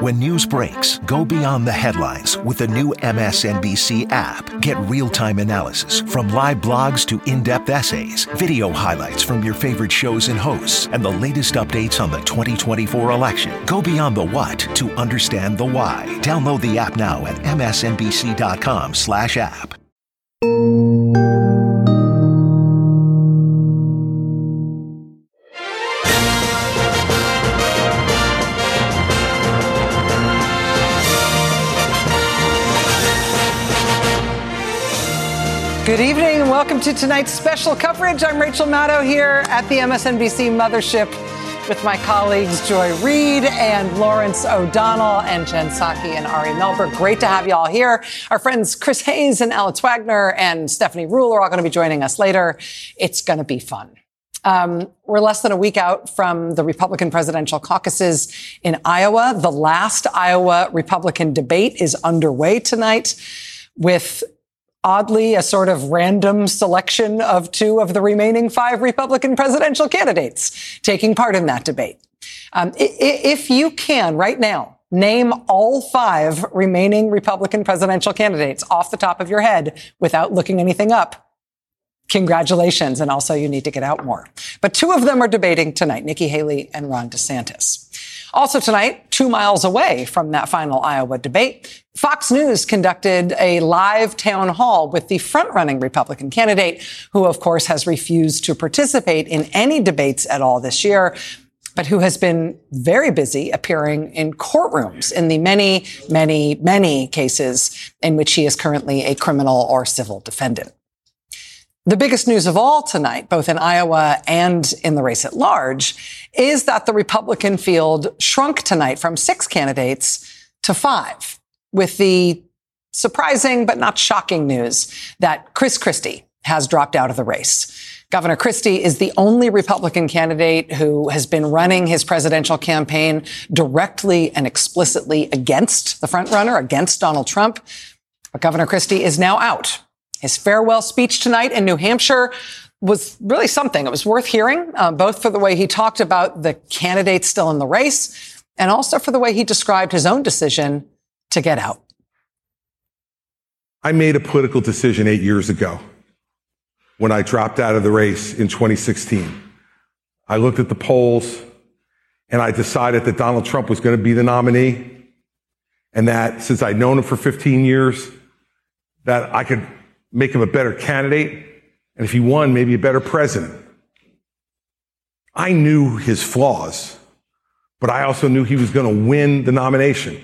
When news breaks, go beyond the headlines with the new MSNBC app. Get real time analysis from live blogs to in depth essays, video highlights from your favorite shows and hosts, and the latest updates on the 2024 election. Go beyond the what to understand the why. Download the app now at msnbc.com/slash app. Welcome to tonight's special coverage. I'm Rachel Maddow here at the MSNBC Mothership with my colleagues Joy Reid and Lawrence O'Donnell and Jen Psaki and Ari Melber. Great to have you all here. Our friends Chris Hayes and Alex Wagner and Stephanie Ruhle are all going to be joining us later. It's going to be fun. Um, we're less than a week out from the Republican presidential caucuses in Iowa. The last Iowa Republican debate is underway tonight with oddly a sort of random selection of two of the remaining five Republican presidential candidates taking part in that debate. Um, if you can right now name all five remaining Republican presidential candidates off the top of your head without looking anything up, congratulations. And also you need to get out more. But two of them are debating tonight, Nikki Haley and Ron DeSantis. Also tonight, two miles away from that final Iowa debate, Fox News conducted a live town hall with the front-running Republican candidate, who of course has refused to participate in any debates at all this year but who has been very busy appearing in courtrooms in the many, many, many cases in which he is currently a criminal or civil defendant. The biggest news of all tonight, both in Iowa and in the race at large, is that the Republican field shrunk tonight from six candidates to five, with the surprising but not shocking news that Chris Christie has dropped out of the race. Governor Christie is the only Republican candidate who has been running his presidential campaign directly and explicitly against the frontrunner, against Donald Trump. But Governor Christie is now out his farewell speech tonight in New Hampshire was really something. It was worth hearing, uh, both for the way he talked about the candidates still in the race and also for the way he described his own decision to get out. I made a political decision eight years ago when I dropped out of the race in 2016. I looked at the polls and I decided that Donald Trump was going to be the nominee and that since I'd known him for 15 years, that I could make him a better candidate, and if he won, maybe a better president. I knew his flaws, but I also knew he was going to win the nomination.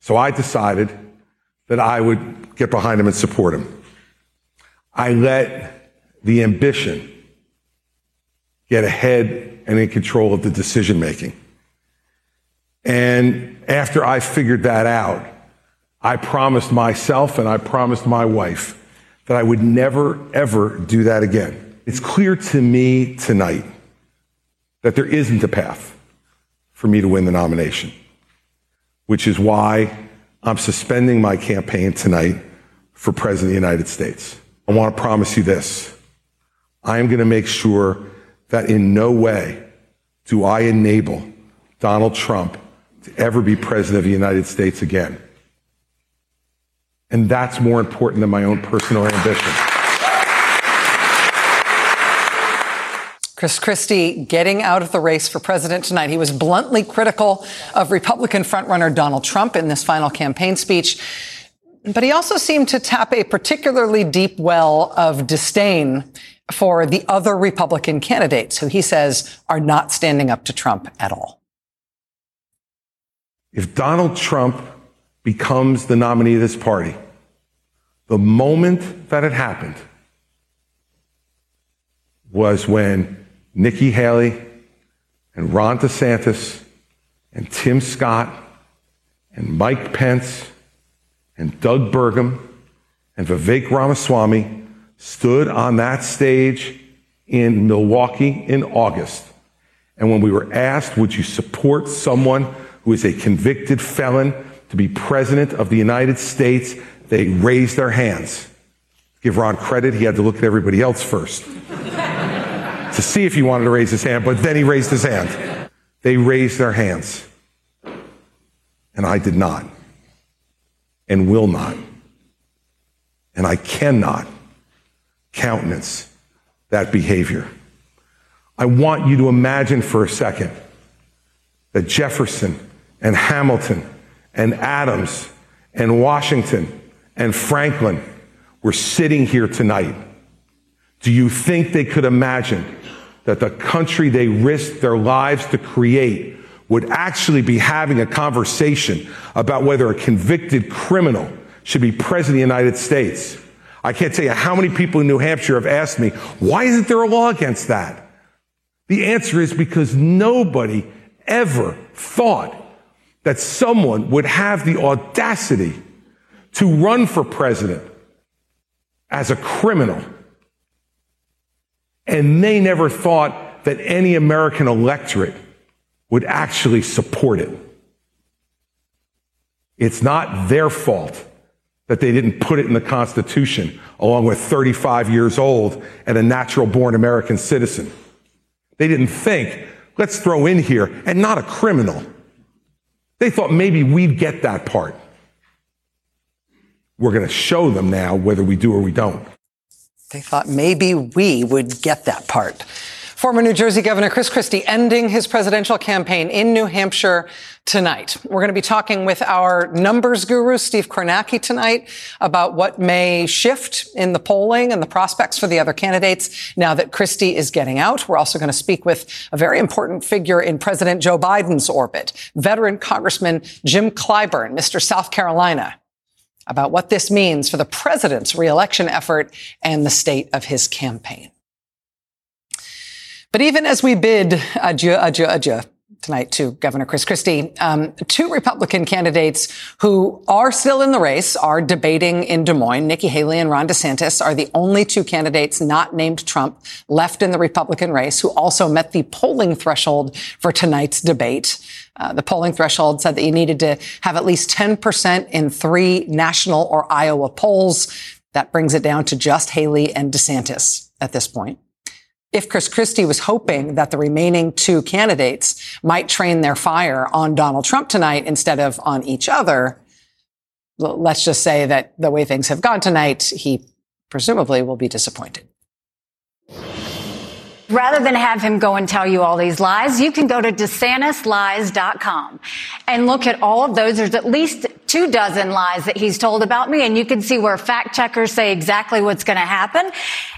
So I decided that I would get behind him and support him. I let the ambition get ahead and in control of the decision making. And after I figured that out, I promised myself and I promised my wife that I would never, ever do that again. It's clear to me tonight that there isn't a path for me to win the nomination, which is why I'm suspending my campaign tonight for President of the United States. I want to promise you this. I am going to make sure that in no way do I enable Donald Trump to ever be President of the United States again. And that's more important than my own personal ambition. Chris Christie getting out of the race for president tonight. He was bluntly critical of Republican frontrunner Donald Trump in this final campaign speech. But he also seemed to tap a particularly deep well of disdain for the other Republican candidates who he says are not standing up to Trump at all. If Donald Trump becomes the nominee of this party. The moment that it happened was when Nikki Haley and Ron DeSantis and Tim Scott and Mike Pence and Doug Burgum and Vivek Ramaswamy stood on that stage in Milwaukee in August. And when we were asked, would you support someone who is a convicted felon to be president of the United States, they raised their hands. Give Ron credit, he had to look at everybody else first to see if he wanted to raise his hand, but then he raised his hand. They raised their hands. And I did not and will not. And I cannot countenance that behavior. I want you to imagine for a second that Jefferson and Hamilton and Adams and Washington and Franklin were sitting here tonight. Do you think they could imagine that the country they risked their lives to create would actually be having a conversation about whether a convicted criminal should be president of the United States? I can't tell you how many people in New Hampshire have asked me, why isn't there a law against that? The answer is because nobody ever thought that someone would have the audacity to run for president as a criminal. And they never thought that any American electorate would actually support it. It's not their fault that they didn't put it in the Constitution along with 35 years old and a natural born American citizen. They didn't think, let's throw in here and not a criminal. They thought maybe we'd get that part. We're going to show them now whether we do or we don't. They thought maybe we would get that part. Former New Jersey Governor Chris Christie ending his presidential campaign in New Hampshire tonight. We're going to be talking with our numbers guru, Steve Kornacki, tonight about what may shift in the polling and the prospects for the other candidates now that Christie is getting out. We're also going to speak with a very important figure in President Joe Biden's orbit, veteran Congressman Jim Clyburn, Mr. South Carolina about what this means for the president's reelection effort and the state of his campaign. But even as we bid adieu, adieu, adieu tonight to Governor Chris Christie, um, two Republican candidates who are still in the race are debating in Des Moines. Nikki Haley and Ron DeSantis are the only two candidates not named Trump left in the Republican race who also met the polling threshold for tonight's debate. Uh, the polling threshold said that you needed to have at least 10% in three national or Iowa polls. That brings it down to just Haley and DeSantis at this point if Chris Christie was hoping that the remaining two candidates might train their fire on Donald Trump tonight instead of on each other, let's just say that the way things have gone tonight, he presumably will be disappointed. Rather than have him go and tell you all these lies, you can go to DeSantisLies.com and look at all of those. There's at least two dozen lies that he's told about me, and you can see where fact checkers say exactly what's going to happen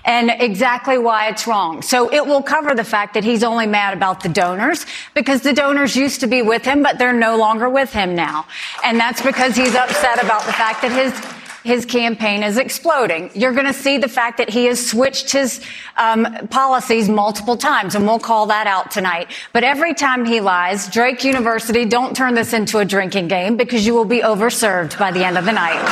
and exactly why it's wrong. So it will cover the fact that he's only mad about the donors because the donors used to be with him, but they're no longer with him now. And that's because he's upset about the fact that his his campaign is exploding. You're going to see the fact that he has switched his um, policies multiple times, and we'll call that out tonight. But every time he lies, Drake University, don't turn this into a drinking game because you will be overserved by the end of the night.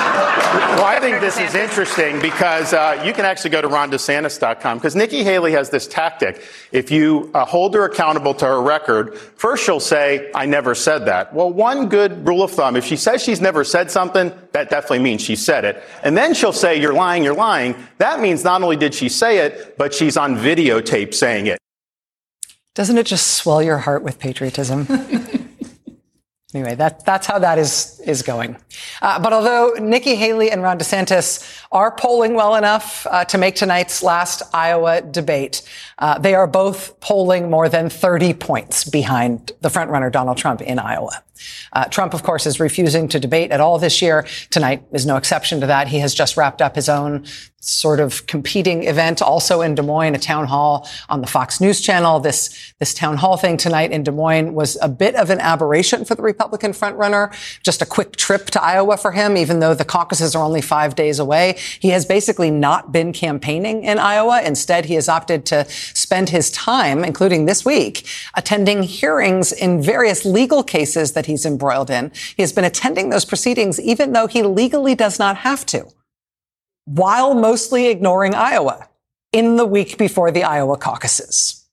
Well, I think this is interesting because uh, you can actually go to rondesantis.com because Nikki Haley has this tactic. If you uh, hold her accountable to her record, first she'll say, I never said that. Well, one good rule of thumb, if she says she's never said something, that definitely means she said it. And then she'll say, You're lying, you're lying. That means not only did she say it, but she's on videotape saying it. Doesn't it just swell your heart with patriotism? Anyway, that, that's how that is, is going. Uh, but although Nikki Haley and Ron DeSantis are polling well enough uh, to make tonight's last Iowa debate, uh, they are both polling more than 30 points behind the frontrunner Donald Trump in Iowa. Uh, Trump, of course, is refusing to debate at all this year. Tonight is no exception to that. He has just wrapped up his own sort of competing event also in Des Moines, a town hall on the Fox News channel. This, this town hall thing tonight in Des Moines was a bit of an aberration for the Republican frontrunner. Just a quick trip to Iowa for him, even though the caucuses are only five days away. He has basically not been campaigning in Iowa. Instead, he has opted to spend his time, including this week, attending hearings in various legal cases that he's embroiled in. He has been attending those proceedings even though he legally does not have to while mostly ignoring Iowa in the week before the Iowa caucuses.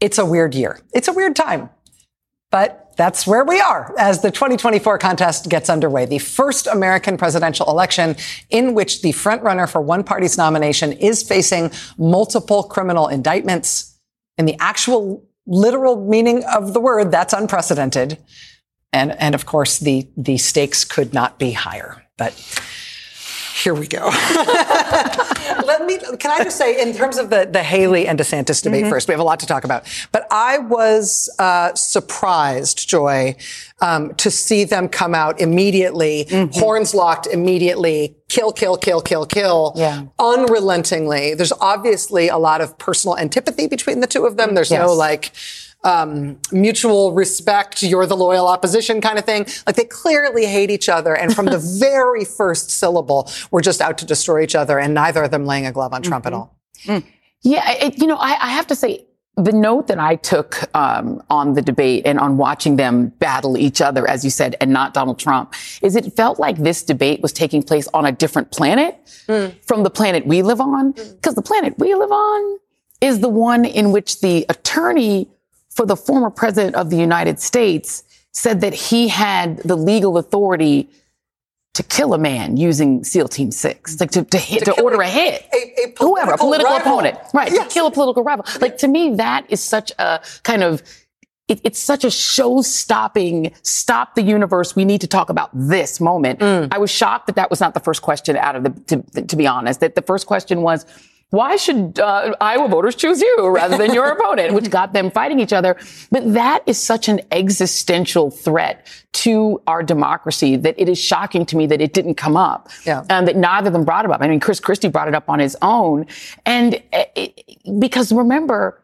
It's a weird year. It's a weird time. But that's where we are as the 2024 contest gets underway. The first American presidential election in which the frontrunner for one party's nomination is facing multiple criminal indictments. In the actual literal meaning of the word, that's unprecedented. and and of course the the stakes could not be higher. But here we go. Let me. Can I just say, in terms of the the Haley and DeSantis debate, mm-hmm. first, we have a lot to talk about. But I was uh, surprised, Joy, um, to see them come out immediately, mm-hmm. horns locked immediately, kill, kill, kill, kill, kill, yeah. unrelentingly. There's obviously a lot of personal antipathy between the two of them. There's yes. no like um, mutual respect, you're the loyal opposition kind of thing. Like they clearly hate each other. And from the very first syllable, we're just out to destroy each other. And neither of them laying a glove on Trump mm-hmm. at all. Mm. Yeah. It, you know, I, I, have to say, the note that I took um, on the debate and on watching them battle each other, as you said, and not Donald Trump, is it felt like this debate was taking place on a different planet mm. from the planet we live on. Because mm. the planet we live on is the one in which the attorney for the former president of the United States said that he had the legal authority to kill a man using SEAL Team Six, like to, to hit, to, to order a, a hit, a, a whoever, a political rival. opponent, right? Yes. To kill a political rival. Like to me, that is such a kind of it, it's such a show-stopping, stop the universe. We need to talk about this moment. Mm. I was shocked that that was not the first question out of the. To, to be honest, that the first question was why should uh, Iowa voters choose you rather than your opponent, which got them fighting each other? But that is such an existential threat to our democracy that it is shocking to me that it didn't come up. Yeah. And that neither of them brought it up. I mean, Chris Christie brought it up on his own. And it, because remember,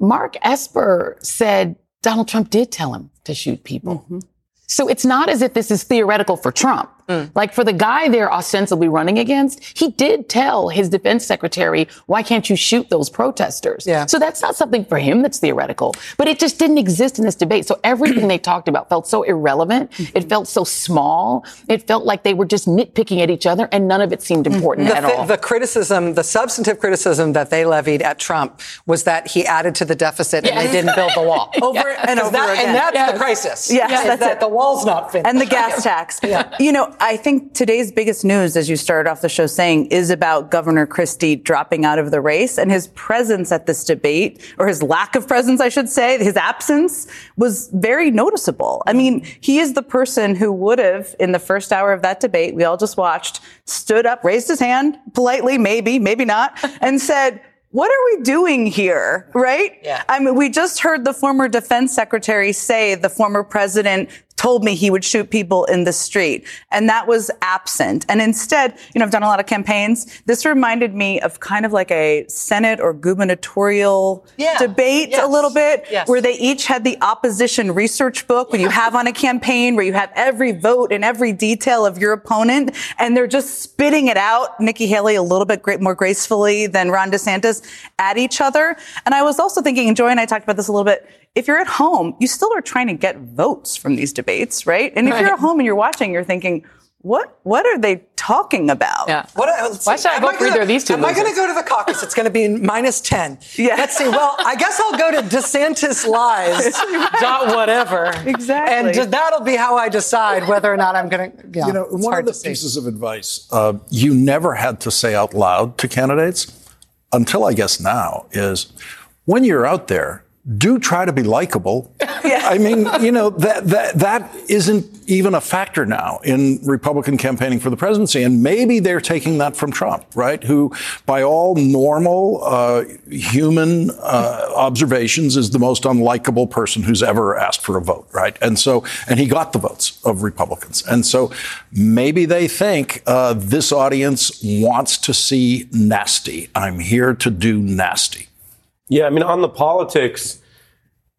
Mark Esper said Donald Trump did tell him to shoot people. Mm-hmm. So it's not as if this is theoretical for Trump. Mm. Like for the guy they're ostensibly running against, he did tell his defense secretary, why can't you shoot those protesters? Yeah. So that's not something for him that's theoretical, but it just didn't exist in this debate. So everything they talked about felt so irrelevant. Mm-hmm. It felt so small. It felt like they were just nitpicking at each other and none of it seemed important the, at all. The criticism, the substantive criticism that they levied at Trump was that he added to the deficit yes. and they didn't build the wall. over and over that, again. And that's yes. the crisis. Yes, yes that's that it. the wall's not finished. And the gas tax. yeah. You know, I think today's biggest news, as you started off the show saying, is about Governor Christie dropping out of the race and his presence at this debate, or his lack of presence, I should say, his absence was very noticeable. I mean, he is the person who would have, in the first hour of that debate, we all just watched, stood up, raised his hand politely, maybe, maybe not, and said, what are we doing here? Right? Yeah. I mean, we just heard the former defense secretary say the former president told me he would shoot people in the street. And that was absent. And instead, you know, I've done a lot of campaigns. This reminded me of kind of like a Senate or gubernatorial yeah. debate yes. a little bit, yes. where they each had the opposition research book when you have on a campaign where you have every vote and every detail of your opponent. And they're just spitting it out, Nikki Haley a little bit more gracefully than Ron DeSantis at each other. And I was also thinking, and Joy and I talked about this a little bit, if you're at home, you still are trying to get votes from these debates, right? And if right. you're at home and you're watching, you're thinking, what what are they talking about? Yeah. What, Why should I vote for either of these two? Am losers? I going to go to the caucus? It's going to be minus ten. Yeah. Let's see. Well, I guess I'll go to DeSantis lies dot whatever. Exactly. And that'll be how I decide whether or not I'm going to. Yeah, you know, one of the pieces of advice uh, you never had to say out loud to candidates until I guess now is when you're out there do try to be likable. Yeah. I mean, you know, that, that, that isn't even a factor now in Republican campaigning for the presidency. And maybe they're taking that from Trump, right? Who, by all normal, uh, human, uh, observations is the most unlikable person who's ever asked for a vote, right? And so, and he got the votes of Republicans. And so maybe they think, uh, this audience wants to see nasty. I'm here to do nasty. Yeah. I mean, on the politics,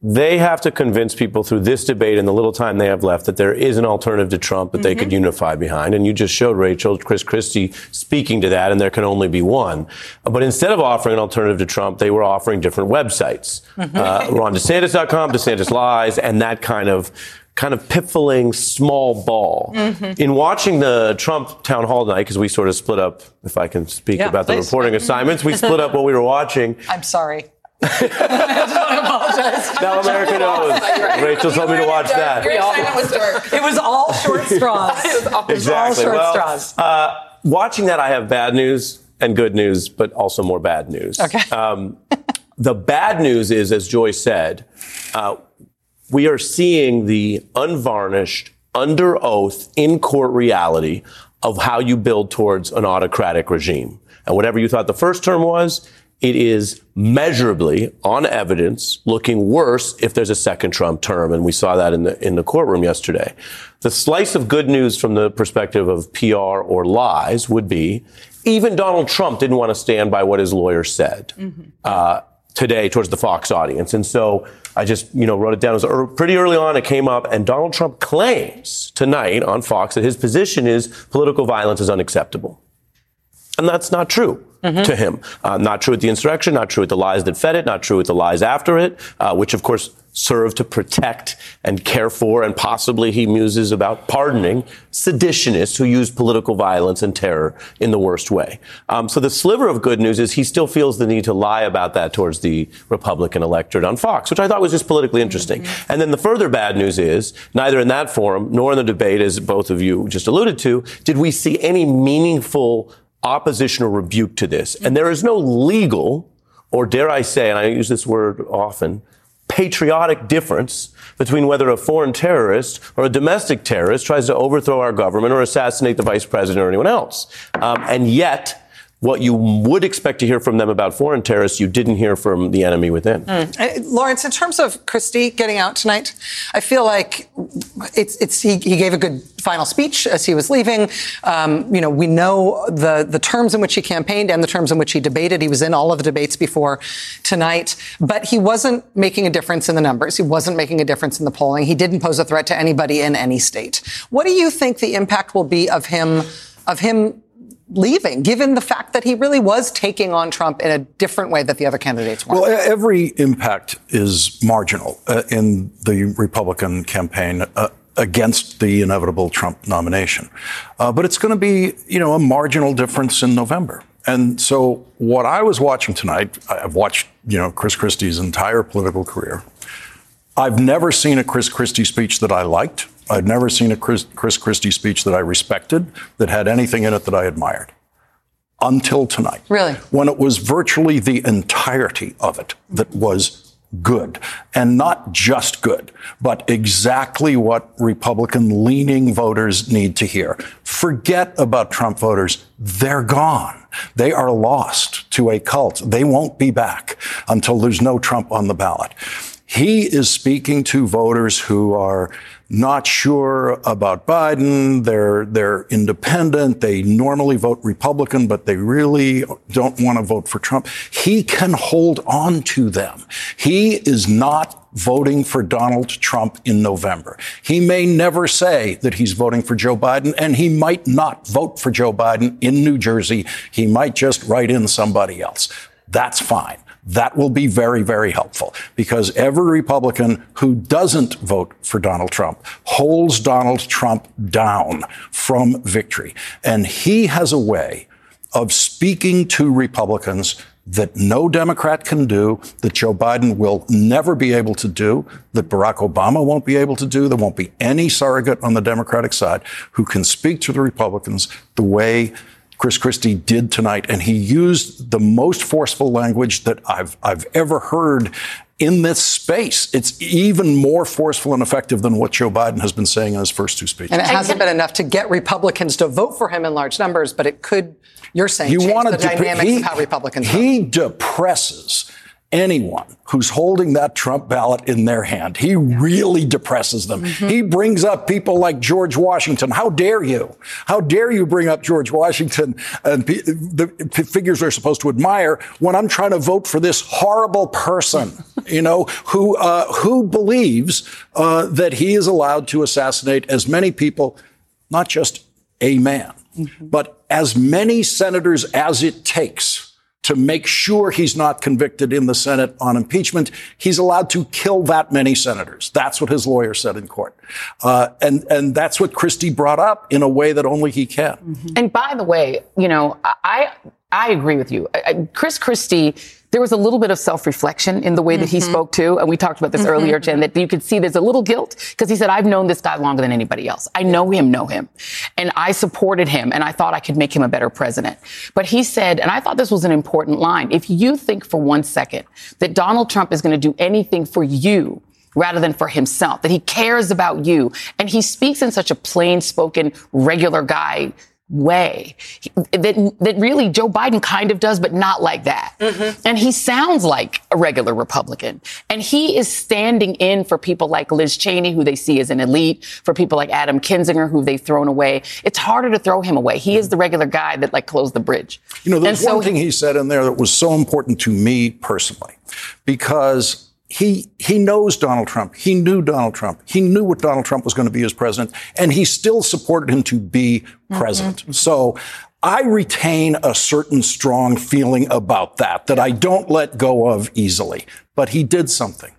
they have to convince people through this debate and the little time they have left that there is an alternative to Trump that mm-hmm. they could mm-hmm. unify behind. And you just showed Rachel, Chris Christie speaking to that, and there can only be one. But instead of offering an alternative to Trump, they were offering different websites. Mm-hmm. Uh, RonDeSantis.com, DeSantis Lies, and that kind of kind of piffling small ball. Mm-hmm. In watching the Trump town hall tonight, because we sort of split up, if I can speak yeah, about please. the reporting assignments, we split up what we were watching. I'm sorry. I apologize. Now America knows. Rachel told me to watch that. It was all short straws. it was all, exactly. short well, straws. Uh, watching that, I have bad news and good news, but also more bad news. Okay. Um, the bad news is, as Joy said, uh, we are seeing the unvarnished, under oath, in court reality of how you build towards an autocratic regime. And whatever you thought the first term was, it is measurably on evidence looking worse if there's a second Trump term. And we saw that in the, in the courtroom yesterday. The slice of good news from the perspective of PR or lies would be even Donald Trump didn't want to stand by what his lawyer said. Mm-hmm. Uh, today towards the Fox audience. And so I just, you know, wrote it down. It was pretty early on. It came up and Donald Trump claims tonight on Fox that his position is political violence is unacceptable. And that's not true. Mm-hmm. To him. Uh, not true with the insurrection, not true with the lies that fed it, not true with the lies after it, uh, which of course serve to protect and care for, and possibly he muses about pardoning seditionists who use political violence and terror in the worst way. Um, so the sliver of good news is he still feels the need to lie about that towards the Republican electorate on Fox, which I thought was just politically interesting. Mm-hmm. And then the further bad news is neither in that forum nor in the debate, as both of you just alluded to, did we see any meaningful opposition or rebuke to this. And there is no legal, or dare I say, and I use this word often, patriotic difference between whether a foreign terrorist or a domestic terrorist tries to overthrow our government or assassinate the vice president or anyone else. Um, and yet, what you would expect to hear from them about foreign terrorists, you didn't hear from the enemy within. Mm. Lawrence, in terms of Christie getting out tonight, I feel like it's, it's he, he, gave a good final speech as he was leaving. Um, you know, we know the the terms in which he campaigned and the terms in which he debated. He was in all of the debates before tonight, but he wasn't making a difference in the numbers. He wasn't making a difference in the polling. He didn't pose a threat to anybody in any state. What do you think the impact will be of him? Of him leaving, given the fact that he really was taking on Trump in a different way that the other candidates were? Well, every impact is marginal uh, in the Republican campaign. Uh, against the inevitable Trump nomination. Uh, but it's going to be, you know, a marginal difference in November. And so what I was watching tonight, I've watched, you know, Chris Christie's entire political career. I've never seen a Chris Christie speech that I liked. I'd never seen a Chris, Chris Christie speech that I respected that had anything in it that I admired until tonight. Really? When it was virtually the entirety of it that was good. And not just good, but exactly what Republican leaning voters need to hear. Forget about Trump voters. They're gone. They are lost to a cult. They won't be back until there's no Trump on the ballot. He is speaking to voters who are not sure about Biden. They're, they're independent. They normally vote Republican, but they really don't want to vote for Trump. He can hold on to them. He is not voting for Donald Trump in November. He may never say that he's voting for Joe Biden, and he might not vote for Joe Biden in New Jersey. He might just write in somebody else. That's fine. That will be very, very helpful because every Republican who doesn't vote for Donald Trump holds Donald Trump down from victory. And he has a way of speaking to Republicans that no Democrat can do, that Joe Biden will never be able to do, that Barack Obama won't be able to do. There won't be any surrogate on the Democratic side who can speak to the Republicans the way Chris Christie did tonight, and he used the most forceful language that I've I've ever heard in this space. It's even more forceful and effective than what Joe Biden has been saying in his first two speeches. And it hasn't been enough to get Republicans to vote for him in large numbers, but it could. You're saying you change the dynamics he, of how Republicans he vote. depresses anyone who's holding that Trump ballot in their hand. He really depresses them. Mm-hmm. He brings up people like George Washington. How dare you? How dare you bring up George Washington and the figures they're supposed to admire when I'm trying to vote for this horrible person, you know, who uh, who believes uh, that he is allowed to assassinate as many people, not just a man, mm-hmm. but as many senators as it takes to make sure he's not convicted in the Senate on impeachment, he's allowed to kill that many senators. That's what his lawyer said in court. Uh, and, and that's what Christie brought up in a way that only he can. Mm-hmm. And by the way, you know, I, I agree with you. I, Chris Christie, there was a little bit of self-reflection in the way that mm-hmm. he spoke too. And we talked about this mm-hmm. earlier, Jen, that you could see there's a little guilt because he said, I've known this guy longer than anybody else. I know him, know him. And I supported him and I thought I could make him a better president. But he said, and I thought this was an important line. If you think for one second that Donald Trump is going to do anything for you rather than for himself, that he cares about you. And he speaks in such a plain spoken, regular guy way that, that really Joe Biden kind of does, but not like that. Mm-hmm. And he sounds like a regular Republican. And he is standing in for people like Liz Cheney, who they see as an elite, for people like Adam Kinzinger, who they've thrown away. It's harder to throw him away. He is the regular guy that like closed the bridge. You know, there's and one so thing he said in there that was so important to me personally, because he he knows Donald Trump. He knew Donald Trump. He knew what Donald Trump was going to be as president, and he still supported him to be mm-hmm. president. Mm-hmm. So I retain a certain strong feeling about that that I don't let go of easily. But he did something.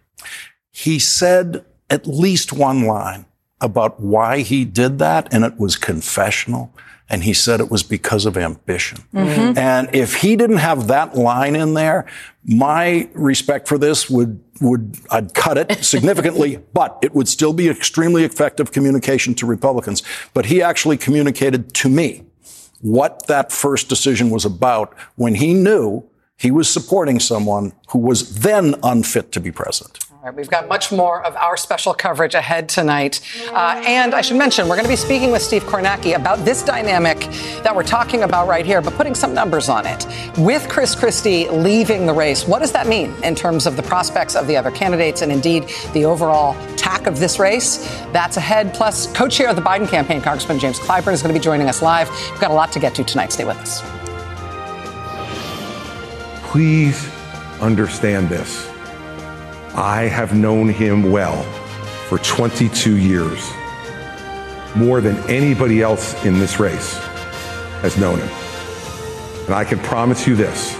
He said at least one line about why he did that, and it was confessional. And he said it was because of ambition. Mm-hmm. And if he didn't have that line in there, my respect for this would would I'd cut it significantly, but it would still be extremely effective communication to Republicans. But he actually communicated to me what that first decision was about when he knew he was supporting someone who was then unfit to be president right, we've got much more of our special coverage ahead tonight. Uh, and I should mention, we're going to be speaking with Steve Kornacki about this dynamic that we're talking about right here, but putting some numbers on it. With Chris Christie leaving the race, what does that mean in terms of the prospects of the other candidates and indeed the overall tack of this race? That's ahead. Plus, co chair of the Biden campaign, Congressman James Clyburn, is going to be joining us live. We've got a lot to get to tonight. Stay with us. Please understand this. I have known him well for 22 years, more than anybody else in this race has known him. And I can promise you this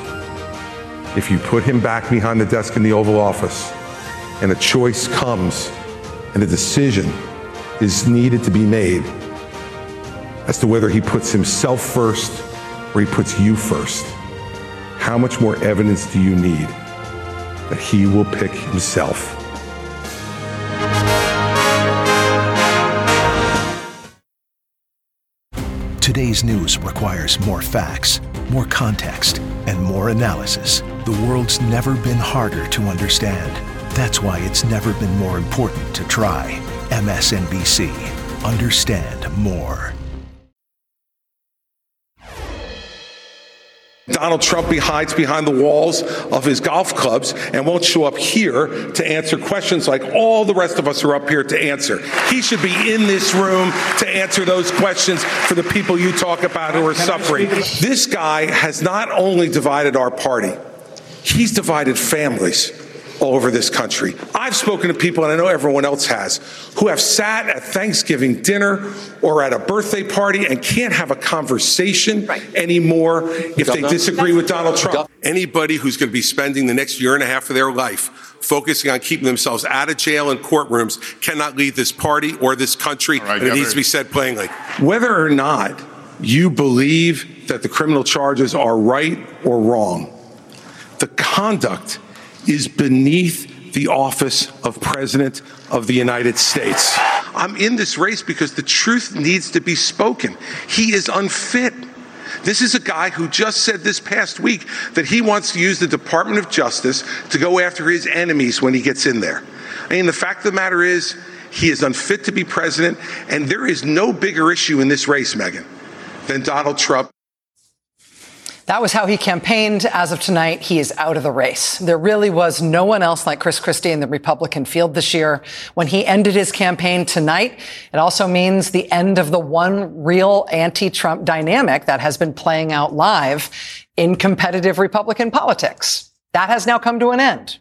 if you put him back behind the desk in the Oval Office and a choice comes and a decision is needed to be made as to whether he puts himself first or he puts you first, how much more evidence do you need? That he will pick himself. Today's news requires more facts, more context, and more analysis. The world's never been harder to understand. That's why it's never been more important to try. MSNBC. Understand more. Donald Trump hides behind the walls of his golf clubs and won't show up here to answer questions like all the rest of us are up here to answer. He should be in this room to answer those questions for the people you talk about who are suffering. This guy has not only divided our party, he's divided families all over this country. I've spoken to people, and I know everyone else has, who have sat at Thanksgiving dinner or at a birthday party and can't have a conversation right. anymore if they disagree with Donald Trump. Anybody who's going to be spending the next year and a half of their life focusing on keeping themselves out of jail and courtrooms cannot lead this party or this country, right, and it needs to be said plainly. Whether or not you believe that the criminal charges are right or wrong, the conduct is beneath the office of President of the United States. I'm in this race because the truth needs to be spoken. He is unfit. This is a guy who just said this past week that he wants to use the Department of Justice to go after his enemies when he gets in there. I mean, the fact of the matter is, he is unfit to be president, and there is no bigger issue in this race, Megyn, than Donald Trump. That was how he campaigned. As of tonight, he is out of the race. There really was no one else like Chris Christie in the Republican field this year. When he ended his campaign tonight, it also means the end of the one real anti-Trump dynamic that has been playing out live in competitive Republican politics. That has now come to an end.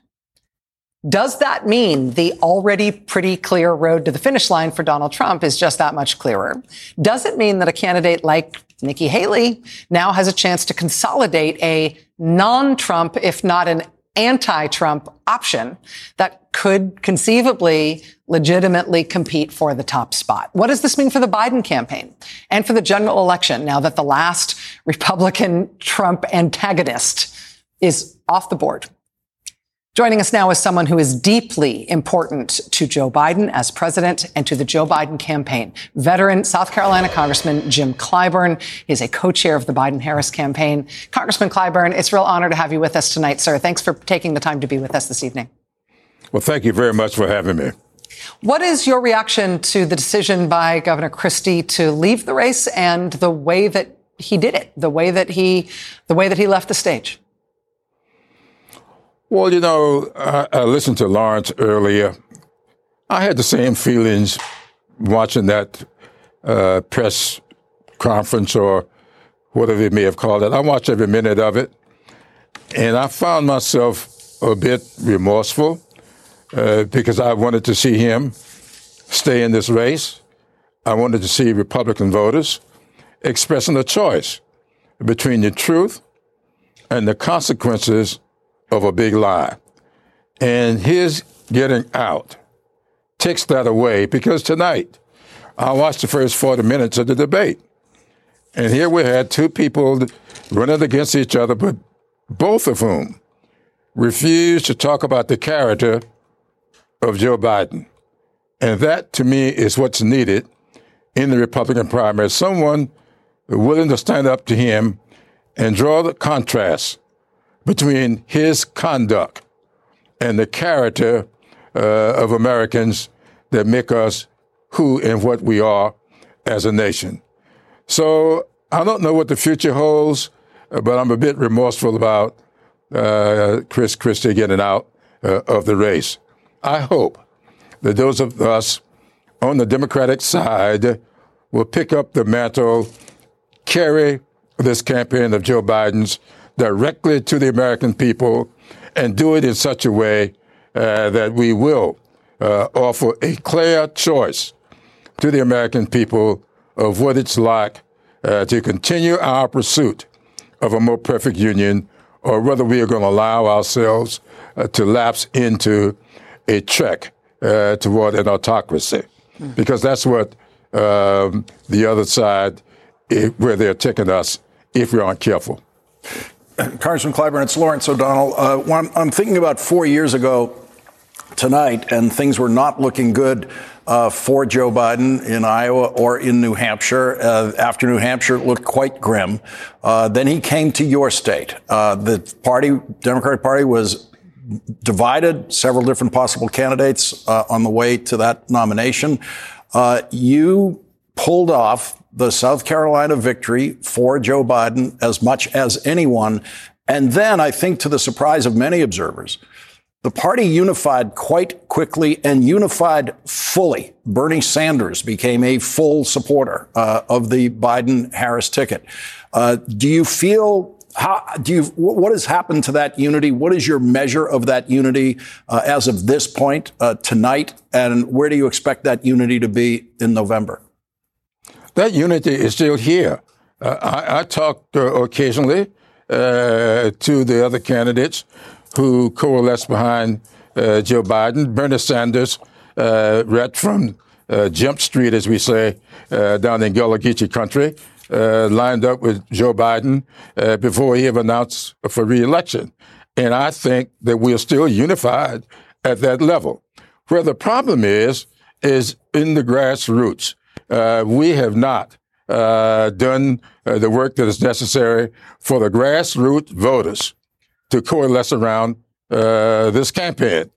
Does that mean the already pretty clear road to the finish line for Donald Trump is just that much clearer? Does it mean that a candidate like Nikki Haley now has a chance to consolidate a non-Trump, if not an anti-Trump option that could conceivably legitimately compete for the top spot. What does this mean for the Biden campaign and for the general election now that the last Republican Trump antagonist is off the board? Joining us now is someone who is deeply important to Joe Biden as president and to the Joe Biden campaign. Veteran South Carolina Congressman Jim Clyburn is a co-chair of the Biden-Harris campaign. Congressman Clyburn, it's a real honor to have you with us tonight, sir. Thanks for taking the time to be with us this evening. Well, thank you very much for having me. What is your reaction to the decision by Governor Christie to leave the race and the way that he did it, the way that he, the way that he left the stage? Well, you know, I, I listened to Lawrence earlier. I had the same feelings watching that uh, press conference or whatever they may have called it. I watched every minute of it, and I found myself a bit remorseful uh, because I wanted to see him stay in this race. I wanted to see Republican voters expressing a choice between the truth and the consequences of a big lie. And his getting out takes that away because tonight I watched the first 40 minutes of the debate. And here we had two people running against each other, but both of whom refused to talk about the character of Joe Biden. And that to me is what's needed in the Republican primary. Someone willing to stand up to him and draw the contrast between his conduct and the character uh, of Americans that make us who and what we are as a nation. So I don't know what the future holds, uh, but I'm a bit remorseful about uh, Chris Christie getting out uh, of the race. I hope that those of us on the Democratic side will pick up the mantle, carry this campaign of Joe Biden's directly to the American people and do it in such a way uh, that we will uh, offer a clear choice to the American people of what it's like uh, to continue our pursuit of a more perfect union or whether we are going to allow ourselves uh, to lapse into a trek uh, toward an autocracy. Mm. Because that's what um, the other side, where they're taking us if we aren't careful. Congressman Clyburn, it's Lawrence O'Donnell. Uh, I'm, I'm, thinking about four years ago tonight, and things were not looking good uh, for Joe Biden in Iowa or in New Hampshire. Uh, after New Hampshire, it looked quite grim. Uh, then he came to your state. Uh, the party, Democratic Party, was divided. Several different possible candidates uh, on the way to that nomination. you pulled off the South Carolina victory for Joe Biden as much as anyone. And then I think to the surprise of many observers, the party unified quite quickly and unified fully. Bernie Sanders became a full supporter uh, of the Biden Harris ticket. Uh, do you feel how do you what has happened to that unity? What is your measure of that unity uh, as of this point uh, tonight, and where do you expect that unity to be in November? That unity is still here. Uh, I, I, talk uh, occasionally uh, to the other candidates who coalesce behind uh, Joe Biden. Bernie Sanders, uh, right from uh, Jump Street, as we say, down in Gullah Geechee country, lined up with Joe Biden before he ever announced for reelection. And I think that we're still unified at that level. Where the problem is, is in the grassroots uh, we have not uh, done uh, the work that is necessary for the grassroots voters to coalesce around uh, this campaign.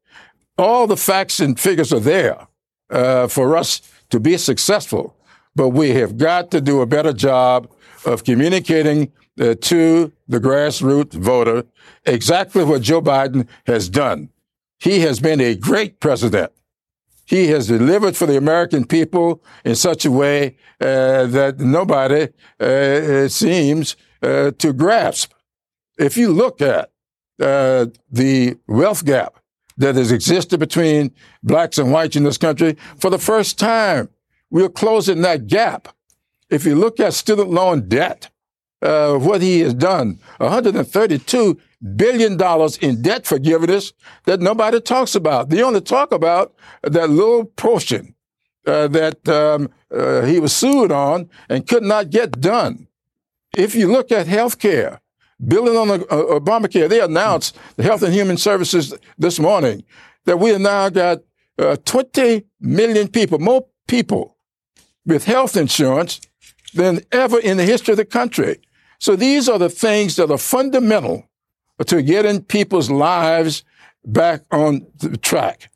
All the facts and figures are there uh, for us to be successful, but we have got to do a better job of communicating to the grassroots voter exactly what Joe Biden has done. He has been a great president. He has delivered for the American people in such a way uh, that nobody uh, seems uh, to grasp. If you look at uh, the wealth gap that has existed between blacks and whites in this country, for the first time, we're closing that gap. If you look at student loan debt, uh, what he has done, 132 billion dollars in debt forgiveness that nobody talks about. They only talk about that little portion uh, that um, uh, he was sued on and could not get done. If you look at health care, building on the, uh, Obamacare, they announced the Health and Human Services this morning that we have now got uh, 20 million people, more people with health insurance than ever in the history of the country. So these are the things that are fundamental to getting people's lives back on the track.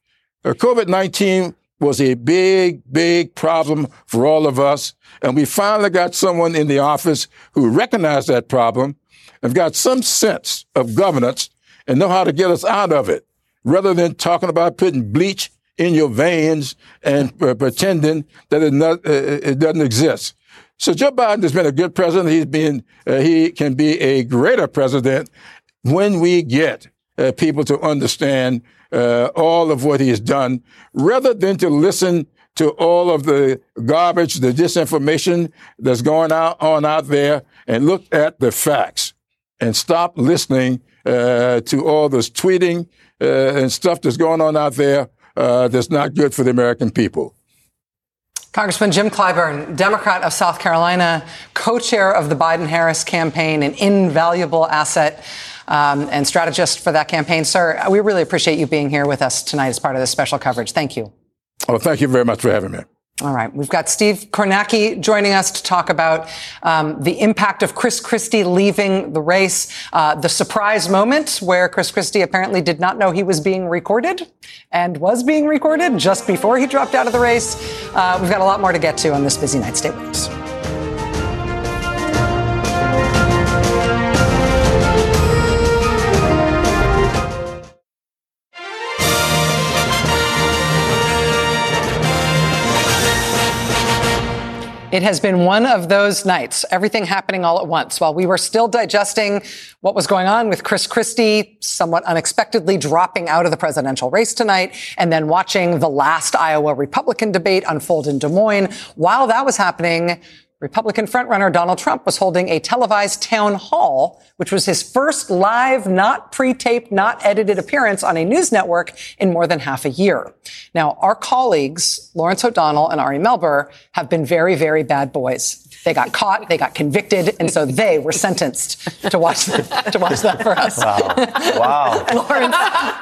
Uh, COVID 19 was a big, big problem for all of us. And we finally got someone in the office who recognized that problem and got some sense of governance and know how to get us out of it rather than talking about putting bleach in your veins and uh, pretending that it, not, uh, it, doesn't exist. So Joe Biden has been a good president. He's been, uh, he can be a greater president when we get uh, people to understand uh, all of what he has done, rather than to listen to all of the garbage, the disinformation that's going out, on out there, and look at the facts and stop listening uh, to all this tweeting uh, and stuff that's going on out there uh, that's not good for the American people. Congressman Jim Clyburn, Democrat of South Carolina, co-chair of the Biden-Harris campaign, an invaluable asset um, and strategist for that campaign. Sir, we really appreciate you being here with us tonight as part of this special coverage. Thank you. Oh, thank you very much for having me. All right. We've got Steve Kornacki joining us to talk about um, the impact of Chris Christie leaving the race, uh, the surprise moment where Chris Christie apparently did not know he was being recorded and was being recorded just before he dropped out of the race. Uh, we've got a lot more to get to on this busy night. Stay with us. It has been one of those nights, everything happening all at once. While we were still digesting what was going on with Chris Christie somewhat unexpectedly dropping out of the presidential race tonight and then watching the last Iowa Republican debate unfold in Des Moines. While that was happening, Republican frontrunner Donald Trump was holding a televised town hall, which was his first live, not pre-taped, not edited appearance on a news network in more than half a year. Now, our colleagues, Lawrence O'Donnell and Ari Melber, have been very, very bad boys. They got caught, they got convicted, and so they were sentenced to watch to watch that for us. Wow! Wow! Lawrence,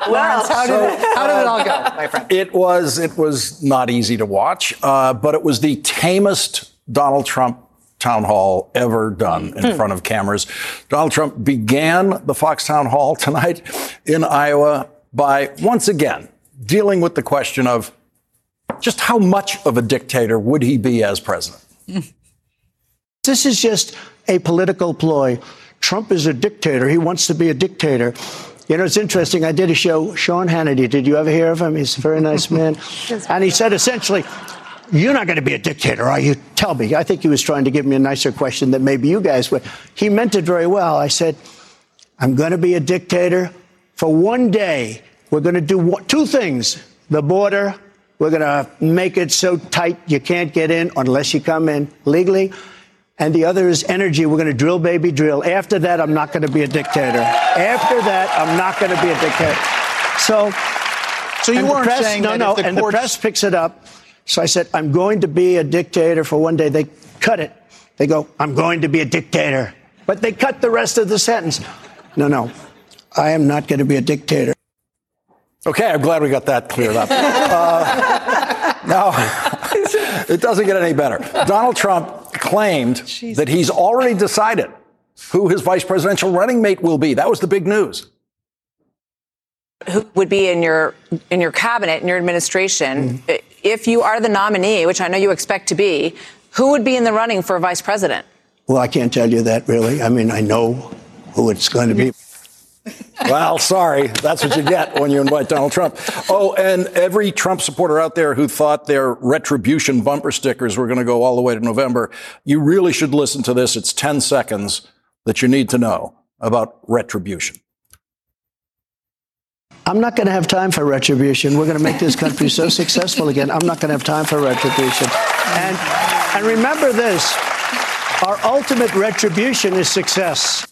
Lawrence, how, So, did it, how did it all go, my friend? It was it was not easy to watch, uh, but it was the tamest Donald Trump town hall ever done in Hmm. front of cameras. Donald Trump began the Fox town hall tonight in Iowa by once again dealing with the question of just how much of a dictator would he be as president? This is just a political ploy. Trump is a dictator. He wants to be a dictator. You know, it's interesting. I did a show, Sean Hannity. Did you ever hear of him? He's a very nice man. and he said essentially, You're not going to be a dictator, are you? Tell me. I think he was trying to give me a nicer question that maybe you guys would. He meant it very well. I said, I'm going to be a dictator for one day. We're going to do two things the border, we're going to make it so tight you can't get in unless you come in legally. And the other is energy. We're going to drill, baby, drill. After that, I'm not going to be a dictator. After that, I'm not going to be a dictator. So, So you weren't press, saying no, that no, if the and the press picks it up. So I said, I'm going to be a dictator for one day. They cut it. They go, I'm going to be a dictator. But they cut the rest of the sentence. No, no, I am not going to be a dictator. Okay, I'm glad we got that cleared up. Uh, now, it doesn't get any better. Donald Trump claimed that he's already decided who his vice presidential running mate will be. That was the big news. Who would be in your in your cabinet in your administration mm-hmm. if you are the nominee, which I know you expect to be. Who would be in the running for a vice president? Well, I can't tell you that really. I mean, I know who it's going to be. Well, sorry. That's what you get when you invite Donald Trump. Oh, and every Trump supporter out there who thought their retribution bumper stickers were going to go all the way to November, you really should listen to this. It's 10 seconds that you need to know about retribution. I'm not going to have time for retribution. We're going to make this country so successful again. I'm not going to have time for retribution. And and remember this: our ultimate retribution is success.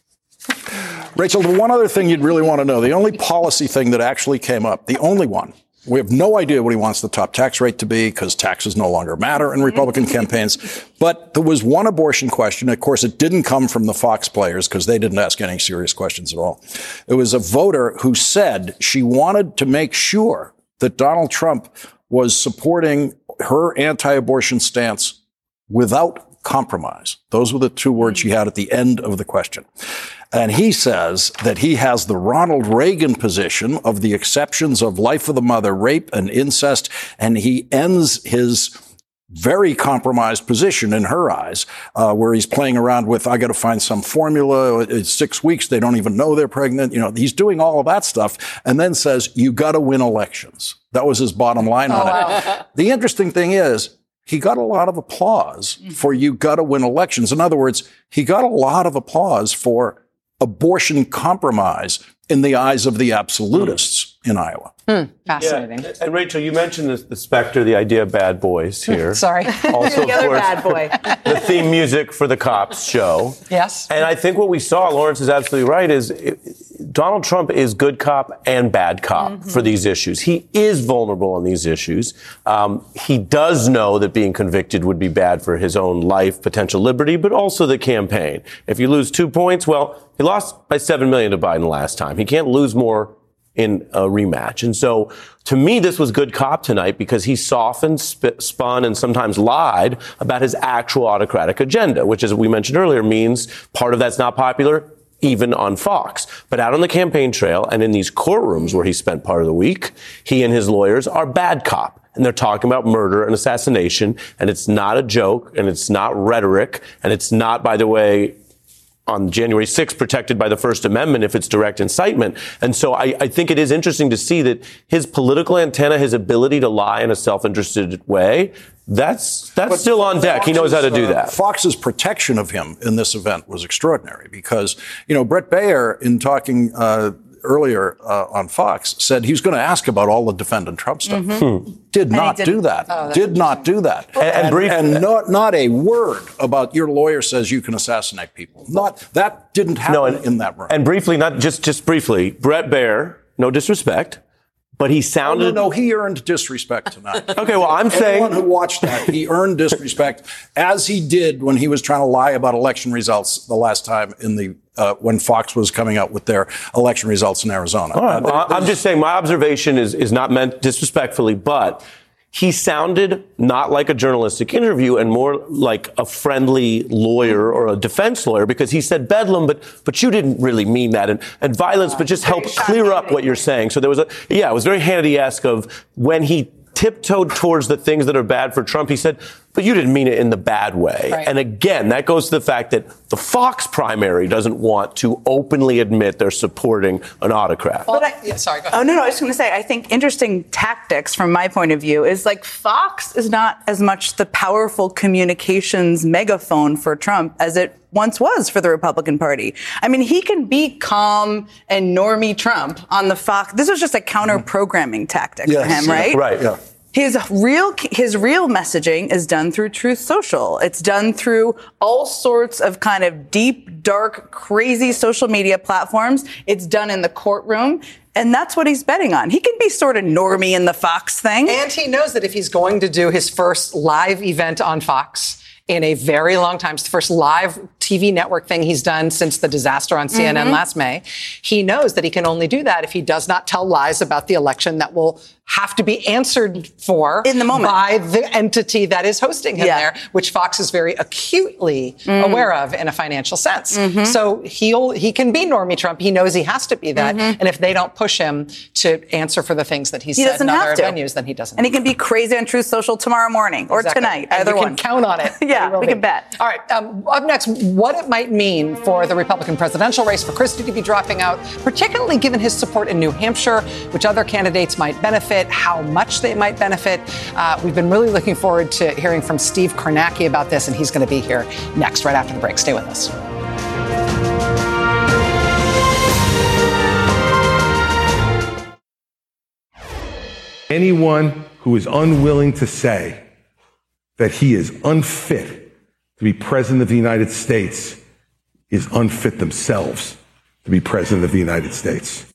Rachel, the one other thing you'd really want to know, the only policy thing that actually came up, the only one, we have no idea what he wants the top tax rate to be because taxes no longer matter in Republican mm-hmm. campaigns. But there was one abortion question. Of course, it didn't come from the Fox players because they didn't ask any serious questions at all. It was a voter who said she wanted to make sure that Donald Trump was supporting her anti-abortion stance without compromise. Those were the two words she mm-hmm. had at the end of the question. And he says that he has the Ronald Reagan position of the exceptions of life of the mother, rape, and incest. And he ends his very compromised position in her eyes, uh, where he's playing around with, I got to find some formula. It's six weeks. They don't even know they're pregnant. You know, he's doing all of that stuff and then says, you got to win elections. That was his bottom line on Oh, it. The interesting thing is, he got a lot of applause for you got to win elections. In other words, he got a lot of applause for abortion compromise in the eyes of the absolutists hmm. in Iowa. Hmm, fascinating. Yeah. And Rachel, you mentioned the, the specter, the idea of bad boys hmm, here. Sorry. Also, the other course, bad boy. the theme music for the cops show. Yes. And I think what we saw, Lawrence is absolutely right, is it, Donald Trump is good cop and bad cop Mm-hmm. for these issues. He is vulnerable on these issues. Um, he does know that being convicted would be bad for his own life, potential liberty, but also the campaign. If you lose two points, well, he lost by seven million to Biden last time. He can't lose more in a rematch. And so to me, this was good cop tonight because he softened, sp- spun, and sometimes lied about his actual autocratic agenda, which, as we mentioned earlier, means part of that's not popular even on Fox. But out on the campaign trail and in these courtrooms where he spent part of the week, he and his lawyers are bad cop. And they're talking about murder and assassination. And it's not a joke and it's not rhetoric. And it's not, by the way, on January 6th protected by the First Amendment if it's direct incitement. And so I, I, think it is interesting to see that his political antenna, his ability to lie in a self-interested way, that's that's But still on deck. he knows how to do uh, that. Fox's protection of him in this event was extraordinary because, you know, Bret Baier, in talking uh, earlier uh, on Fox, said he was going to ask about all the defendant Trump stuff. Hmm. Did not didn't. do that. Oh, Did not do that. And- and brief- and not, not a word about your lawyer says you can assassinate people. Not that didn't happen No, and, in that room. And briefly, not just just briefly, Bret Baier, no disrespect, but he Oh, no, sounded. no, he earned disrespect tonight. Okay, well, I'm saying Anyone who watched that, he earned disrespect as he did when he was trying to lie about election results the last time in the uh, when Fox was coming out with their election results in Arizona. All right. Uh, Well, I- I'm just saying my observation is, is not meant disrespectfully, but he sounded not like a journalistic interview and more like a friendly lawyer or a defense lawyer because he said bedlam, but, but you didn't really mean that and, and violence, but just help clear up what you're saying. So there was a, yeah, it was very Hannity-esque of when he tiptoed towards the things that are bad for Trump, he said, but you didn't mean it in the bad way. Right. And again, that goes to the fact that the Fox primary doesn't want to openly admit they're supporting an autocrat. Well, yeah, sorry, go oh, ahead. Oh, no, no. I was going to say, I think interesting tactics from my point of view is like Fox is not as much the powerful communications megaphone for Trump as it once was for the Republican Party. I mean, he can be calm and normie Trump on the Fox. This was just a counter programming tactic for Yes. him, right? Right. yeah. His real his real messaging is done through Truth Social. It's done through all sorts of kind of deep, dark, crazy social media platforms. It's done in the courtroom. And that's what he's betting on. He can be sort of normie in the Fox thing. And he knows that if he's going to do his first live event on Fox in a very long time, it's the first live TV network thing he's done since the disaster on CNN Mm-hmm. last May, he knows that he can only do that if he does not tell lies about the election that will have to be answered for In the moment. by the entity that is hosting him Yeah. there, which Fox is very acutely Mm. aware of in a financial sense. Mm-hmm. So he'll he can be Normie Trump. He knows he has to be that. And if they don't push him to answer for the things that he's Mm-hmm. He said in other venues, then he doesn't. And he can be crazy on Truth Social tomorrow morning or Exactly. tonight, And either you one. can count on it. Yeah, we be. can bet. All right. Um, up next, what it might mean for the Republican presidential race for Christie to be dropping out, particularly given his support in New Hampshire, which other candidates might benefit, how much they might benefit. Uh, we've been really looking forward to hearing from Steve Kornacki about this, and he's going to be here next, right after the break. Stay with us. Anyone who is unwilling to say that he is unfit to be president of the United States is unfit themselves to be president of the United States.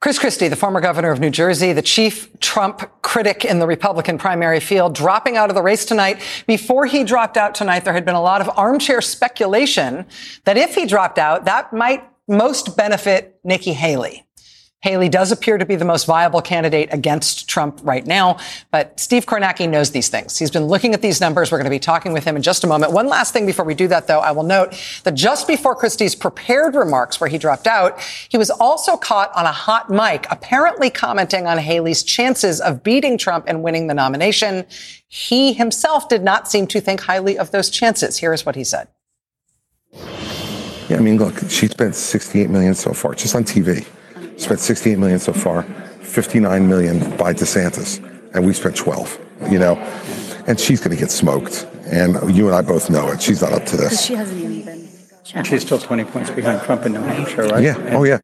Chris Christie, the former governor of New Jersey, the chief Trump critic in the Republican primary field, dropping out of the race tonight. Before he dropped out tonight, there had been a lot of armchair speculation that if he dropped out, that might most benefit Nikki Haley. Haley does appear to be the most viable candidate against Trump right now, but Steve Kornacki knows these things. He's been looking at these numbers. We're going to be talking with him in just a moment. One last thing before we do that, though, I will note that just before Christie's prepared remarks where he dropped out, he was also caught on a hot mic, apparently commenting on Haley's chances of beating Trump and winning the nomination. He himself did not seem to think highly of those chances. Here is what he said. Yeah, I mean, look, she spent 68 million so far, just on TV spent 68 million so far, 59 million by DeSantis, and we spent 12. You know, and she's going to get smoked, and you and I both know it. She's not up to this. She hasn't even been. Challenged. She's still 20 points behind Trump in New Hampshire, right? Yeah. Oh yeah.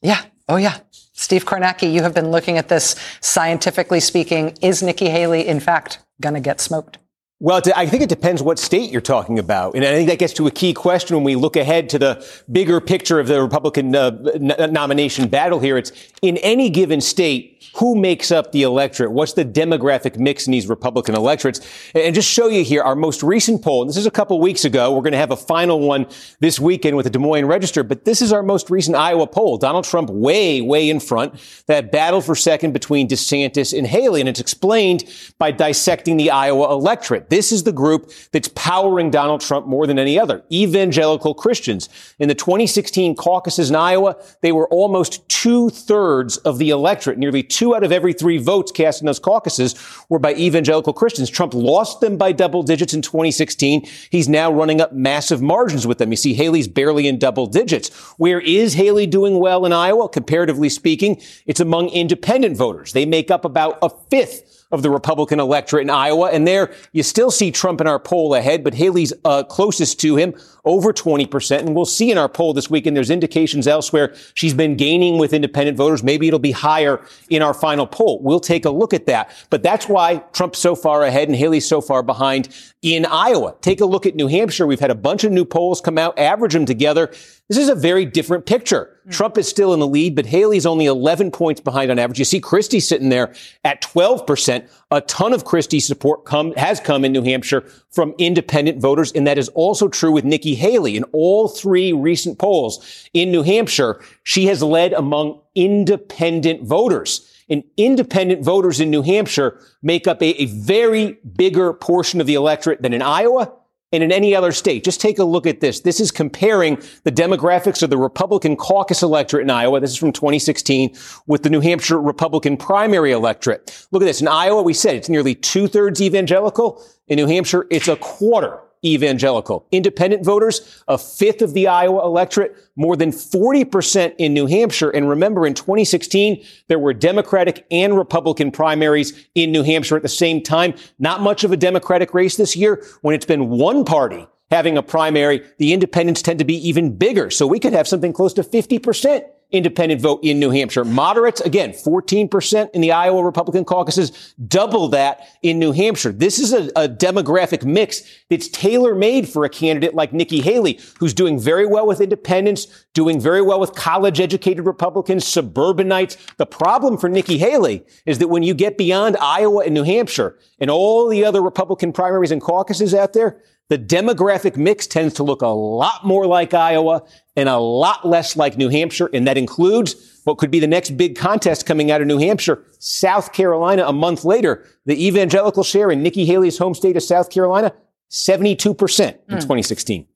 Yeah. Oh yeah. Steve Kornacki, you have been looking at this scientifically speaking. Is Nikki Haley, in fact, going to get smoked? Well, I think it depends what state you're talking about. And I think that gets to a key question when we look ahead to the bigger picture of the Republican uh, n- nomination battle here. It's in any given state, who makes up the electorate? What's the demographic mix in these Republican electorates? And just show you here our most recent poll. And this is a couple weeks ago. We're going to have a final one this weekend with the Des Moines Register, but this is our most recent Iowa poll. Donald Trump way, way in front. That battle for second between DeSantis and Haley. And it's explained by dissecting the Iowa electorate. This is the group that's powering Donald Trump more than any other. Evangelical Christians. In the 2016 caucuses in Iowa, they were almost two thirds of the electorate, nearly two out of every three votes cast in those caucuses were by evangelical Christians. Trump lost them by double digits in 2016. He's now running up massive margins with them. You see, Haley's barely in double digits. Where is Haley doing well in Iowa? Comparatively speaking, it's among independent voters. They make up about a fifth of the Republican electorate in Iowa. And there you still see Trump in our poll ahead, but Haley's uh, closest to him, over 20%. And we'll see in our poll this weekend, there's indications elsewhere she's been gaining with independent voters. Maybe it'll be higher in our final poll. We'll take a look at that. But that's why Trump's so far ahead and Haley's so far behind in Iowa. Take a look at New Hampshire. We've had a bunch of new polls come out, average them together. This is a very different picture. Mm. Trump is still in the lead, but Haley's only 11 points behind on average. You see Christie sitting there at 12%. A ton of Christie's support come, has come in New Hampshire from independent voters. And that is also true with Nikki Haley. In all three recent polls in New Hampshire, she has led among independent voters. And independent voters in New Hampshire make up a, a very bigger portion of the electorate than in Iowa and in any other state. Just take a look at this. This is comparing the demographics of the Republican caucus electorate in Iowa. This is from 2016 with the New Hampshire Republican primary electorate. Look at this. In Iowa, we said it's nearly two thirds evangelical. In New Hampshire, it's a quarter evangelical. Independent voters, a fifth of the Iowa electorate, more than 40% in New Hampshire. And remember, in 2016, there were Democratic and Republican primaries in New Hampshire at the same time. Not much of a Democratic race this year. When it's been one party having a primary, the independents tend to be even bigger. So we could have something close to 50% independent vote in New Hampshire. Moderates, again, 14% in the Iowa Republican caucuses, double that in New Hampshire. This is a, a demographic mix that's tailor made for a candidate like Nikki Haley, who's doing very well with independents, doing very well with college educated Republicans, suburbanites. The problem for Nikki Haley is that when you get beyond Iowa and New Hampshire and all the other Republican primaries and caucuses out there, the demographic mix tends to look a lot more like Iowa and a lot less like New Hampshire. And that includes what could be the next big contest coming out of New Hampshire, South Carolina a month later. The evangelical share in Nikki Haley's home state of South Carolina, 72% in mm. 2016.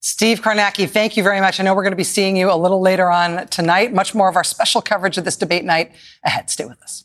Steve Kornacki, thank you very much. I know we're going to be seeing you a little later on tonight. Much more of our special coverage of this debate night ahead. Stay with us.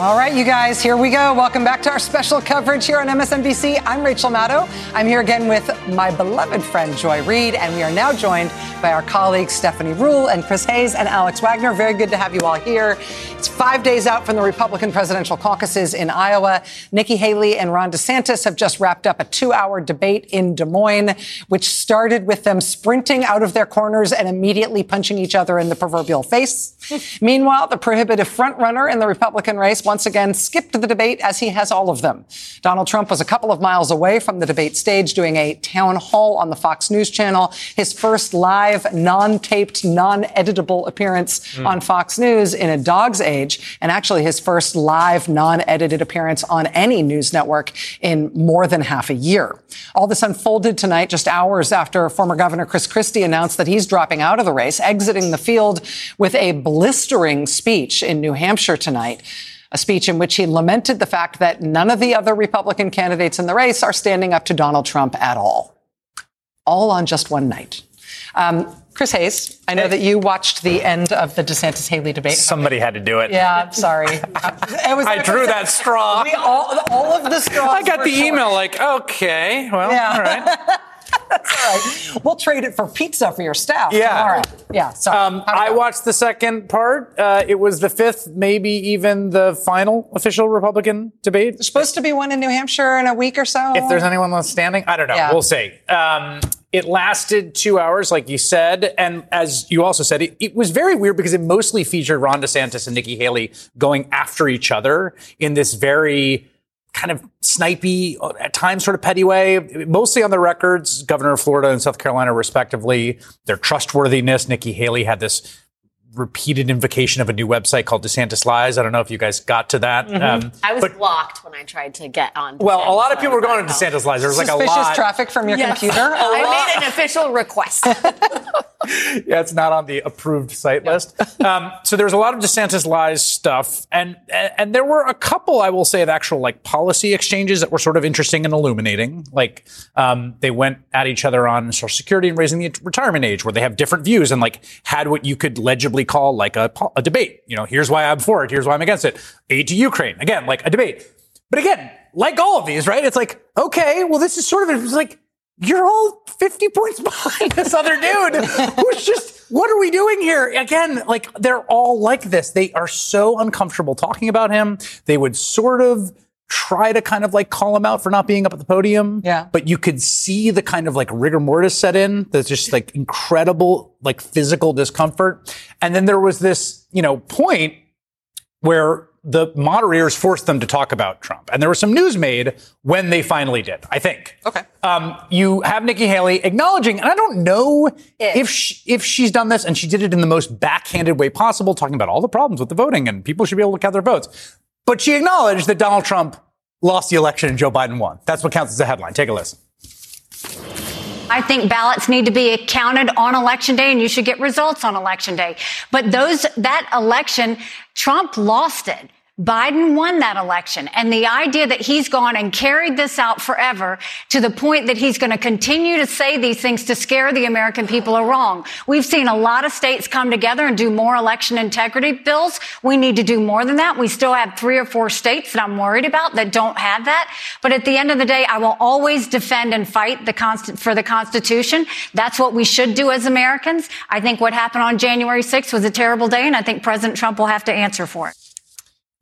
All right, you guys, here we go. Welcome back to our special coverage here on MSNBC. I'm Rachel Maddow. I'm here again with my beloved friend Joy Reid, and we are now joined by our colleagues Stephanie Ruhle and Chris Hayes and Alex Wagner. Very good to have you all here. It's five days out from the Republican presidential caucuses in Iowa. Nikki Haley and Ron DeSantis have just wrapped up a two-hour debate in Des Moines, which started with them sprinting out of their corners and immediately punching each other in the proverbial face. Meanwhile, the prohibitive frontrunner in the Republican race once again skipped the debate as he has all of them. Donald Trump was a couple of miles away from the debate stage doing a town hall on the Fox News channel, his first live, non-taped, non-editable appearance mm. on Fox News in a dog's age, and actually his first live, non-edited appearance on any news network in more than half a year. All this unfolded tonight just hours after former Governor Chris Christie announced that he's dropping out of the race, exiting the field with a blistering speech in New Hampshire tonight. A speech in which he lamented the fact that none of the other Republican candidates in the race are standing up to Donald Trump at all. All on just one night. Um, Chris Hayes, I know that you watched the end of the DeSantis Haley debate. Somebody had to do it. Yeah, I'm sorry. It was I drew that straw. We all, all of the straws. I got the short. email like, okay, well, yeah. all right. That's all right. We'll trade it for pizza for your staff. Yeah. All right. Yeah. So um, I watched the second part. Uh, it was the fifth, maybe even the final official Republican debate. There's supposed to be one in New Hampshire in a week or so. If there's anyone left standing, I don't know. Yeah. We'll see. Um, it lasted two hours, like you said. And as you also said, it, it, was very weird because it mostly featured Ron DeSantis and Nikki Haley going after each other in this very kind of snipey, uh, at times sort of petty way, mostly on the records, governor of Florida and South Carolina, respectively. Their trustworthiness. Nikki Haley had this repeated invocation of a new website called DeSantis Lies. I don't know if you guys got to that. Mm-hmm. Um, I was but, blocked when I tried to get on. DeSantis well, a lot of people were going to DeSantis Lies. There was like a lot. Of traffic from your yes. computer. I made an official request. yeah, it's not on the approved site list. Um, so there's a lot of DeSantis Lies stuff, and and there were a couple, I will say, of actual like policy exchanges that were sort of interesting and illuminating. Like um, they went at each other on Social Security and raising the retirement age, where they have different views and like had what you could legibly call like a, a debate. You know, here's why I'm for it. Here's why I'm against it. Aid to Ukraine. Again, like a debate. But again, like all of these, right? It's like, okay, well, this is sort of, it's like, you're all 50 points behind this other dude who's just, what are we doing here? Again, like they're all like this. They are so uncomfortable talking about him. They would sort of try to kind of like call him out for not being up at the podium. Yeah. But you could see the kind of like rigor mortis set in. There's just like incredible like physical discomfort. And then there was this, you know, point where the moderators forced them to talk about Trump. And there was some news made when they finally did, I think. Okay. Um, you have Nikki Haley acknowledging, and I don't know if if, she, if she's done this, and she did it in the most backhanded way possible, talking about all the problems with the voting and people should be able to count their votes. But she acknowledged that Donald Trump lost the election and Joe Biden won. That's what counts as a headline. Take a listen. I think ballots need to be counted on election day and you should get results on election day. But those, that election, Trump lost it. Biden won that election. And the idea that he's gone and carried this out forever to the point that he's going to continue to say these things to scare the American people are wrong. We've seen a lot of states come together and do more election integrity bills. We need to do more than that. We still have three or four states that I'm worried about that don't have that. But at the end of the day, I will always defend and fight the for the Constitution. That's what we should do as Americans. I think what happened on January 6th was a terrible day, and I think President Trump will have to answer for it.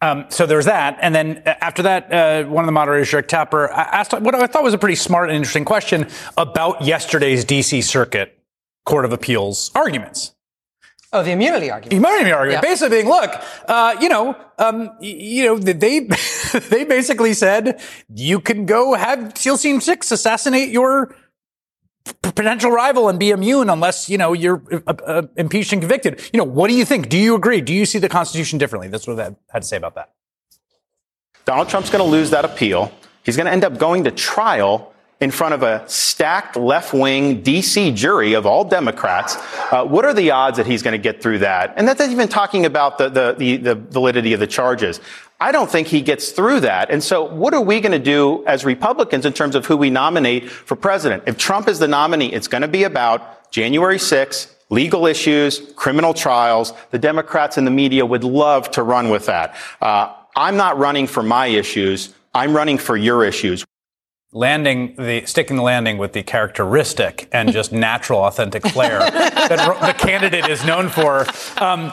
Um, so there's that. And then uh, after that, uh, one of the moderators, Rick Tapper, asked what I thought was a pretty smart and interesting question about yesterday's D.C. Circuit Court of Appeals arguments. Oh, the immunity argument. Immunity argument. Yeah. Basically being, look, uh, you know, um, you know, they, they basically said you can go have SEAL Team 6 assassinate your potential rival and be immune unless, you know, you're uh, uh, impeached and convicted. You know, what do you think? Do you agree? Do you see the Constitution differently? That's what I had to say about that. Donald Trump's going to lose that appeal. He's going to end up going to trial in front of a stacked left wing DC jury of all Democrats. Uh, what are the odds that he's going to get through that? And that's even talking about the, the, the, the validity of the charges. I don't think he gets through that. And so what are we going to do as Republicans in terms of who we nominate for president? If Trump is the nominee, it's going to be about January 6th, legal issues, criminal trials. The Democrats and the media would love to run with that. Uh, I'm not running for my issues. I'm running for your issues. Landing the sticking the landing with the characteristic and just natural, authentic flair that the candidate is known for. Um,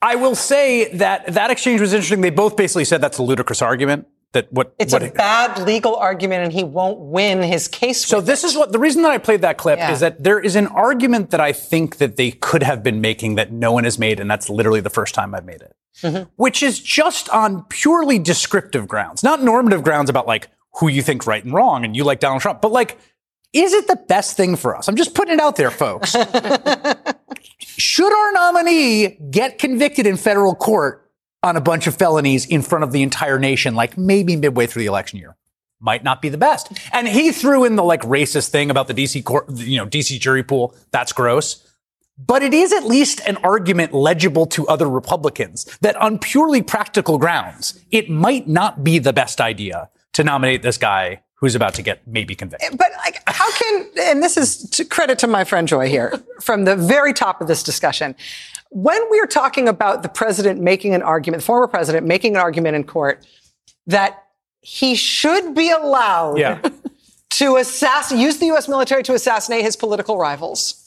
I will say that that exchange was interesting. They both basically said that's a ludicrous argument. That what it's what a bad legal argument, and he won't win his case. So this it. is what the reason that I played that clip yeah. is that there is an argument that I think that they could have been making that no one has made, and that's literally the first time I've made it. which is just on purely descriptive grounds, not normative grounds about like who you think right and wrong and you like Donald Trump, but like, is it the best thing for us? I'm just putting it out there, folks. Should our nominee get convicted in federal court on a bunch of felonies in front of the entire nation, like maybe midway through the election year? Might not be the best. And he threw in the like racist thing about the DC court, you know, DC jury pool. That's gross. But it is at least an argument legible to other Republicans that on purely practical grounds, it might not be the best idea to nominate this guy who's about to get maybe convicted. But like, how can, and this is to credit to my friend Joy here from the very top of this discussion. When we're talking about the president making an argument, the former president making an argument in court that he should be allowed Yeah. to assass, use the U.S. military to assassinate his political rivals.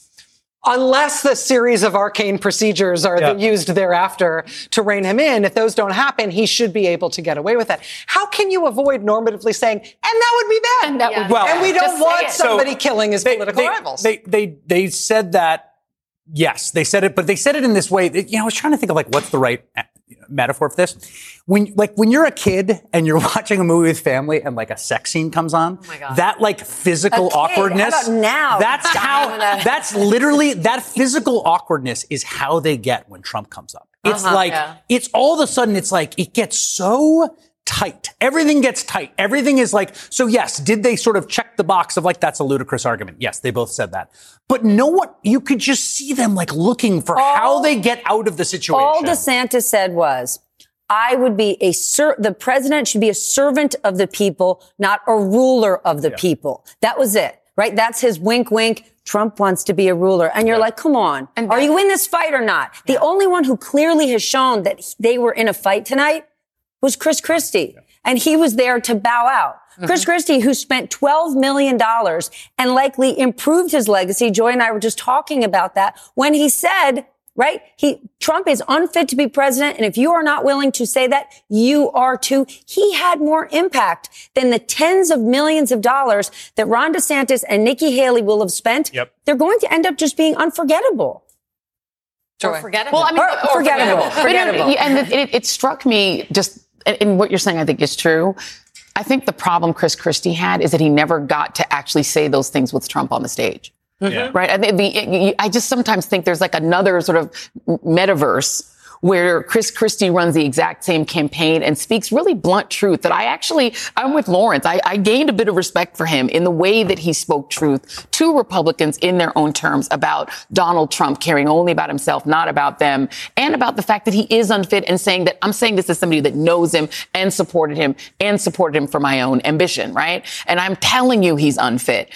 Unless the series of arcane procedures are Yeah. used thereafter to rein him in, if those don't happen, he should be able to get away with it. How can you avoid normatively saying, and that would be bad? And, that would be Well, and we don't say want somebody So, killing his political they, rivals. They, they, they said that, yes, they said it, but they said it in this way. that- You know, I was trying to think of like, what's the right metaphor for this? When, like, when you're a kid and you're watching a movie with family and like a sex scene comes on, that like physical A kid. How awkwardness. now? That's how, that's literally, that physical awkwardness is how they get when Trump comes up. It's Uh-huh. like, Yeah. it's all of a sudden, it's like, it gets so tight. Everything gets tight. Everything is like, so yes, did they sort of check the box of like, that's a ludicrous argument? Yes, they both said that. But know what? You could just see them like looking for how they get out of the situation. All DeSantis said was, I would be a ser- the president should be a servant of the people, not a ruler of the people. That was it, right? That's his wink, wink. Trump wants to be a ruler. And you're like, come on. And Are you in this fight or not? The only one who clearly has shown that they were in a fight tonight was Chris Christie. And he was there to bow out. Mm-hmm. Chris Christie, who spent $12 million and likely improved his legacy. Joy and I were just talking about that when he said, right? He, Trump is unfit to be president. And if you are not willing to say that, you are too. He had more impact than the tens of millions of dollars that Ron DeSantis and Nikki Haley will have spent. Yep. They're going to end up just being unforgettable. Or forgettable. Well, I mean, Or or forgettable. But, you know, Forgettable. and it, it, it struck me just, and- and what you're saying, I think is true. I think the problem Chris Christie had is that he never got to actually say those things with Trump on the stage. Mm-hmm. Yeah. Right. I, think the, I just sometimes think there's like another sort of metaverse where Chris Christie runs the exact same campaign and speaks really blunt truth that I actually, I'm with Lawrence. I, I gained a bit of respect for him in the way that he spoke truth to Republicans in their own terms about Donald Trump caring only about himself, not about them, and about the fact that he is unfit and saying that I'm saying this as somebody that knows him and supported him and supported him for my own ambition, right? And I'm telling you he's unfit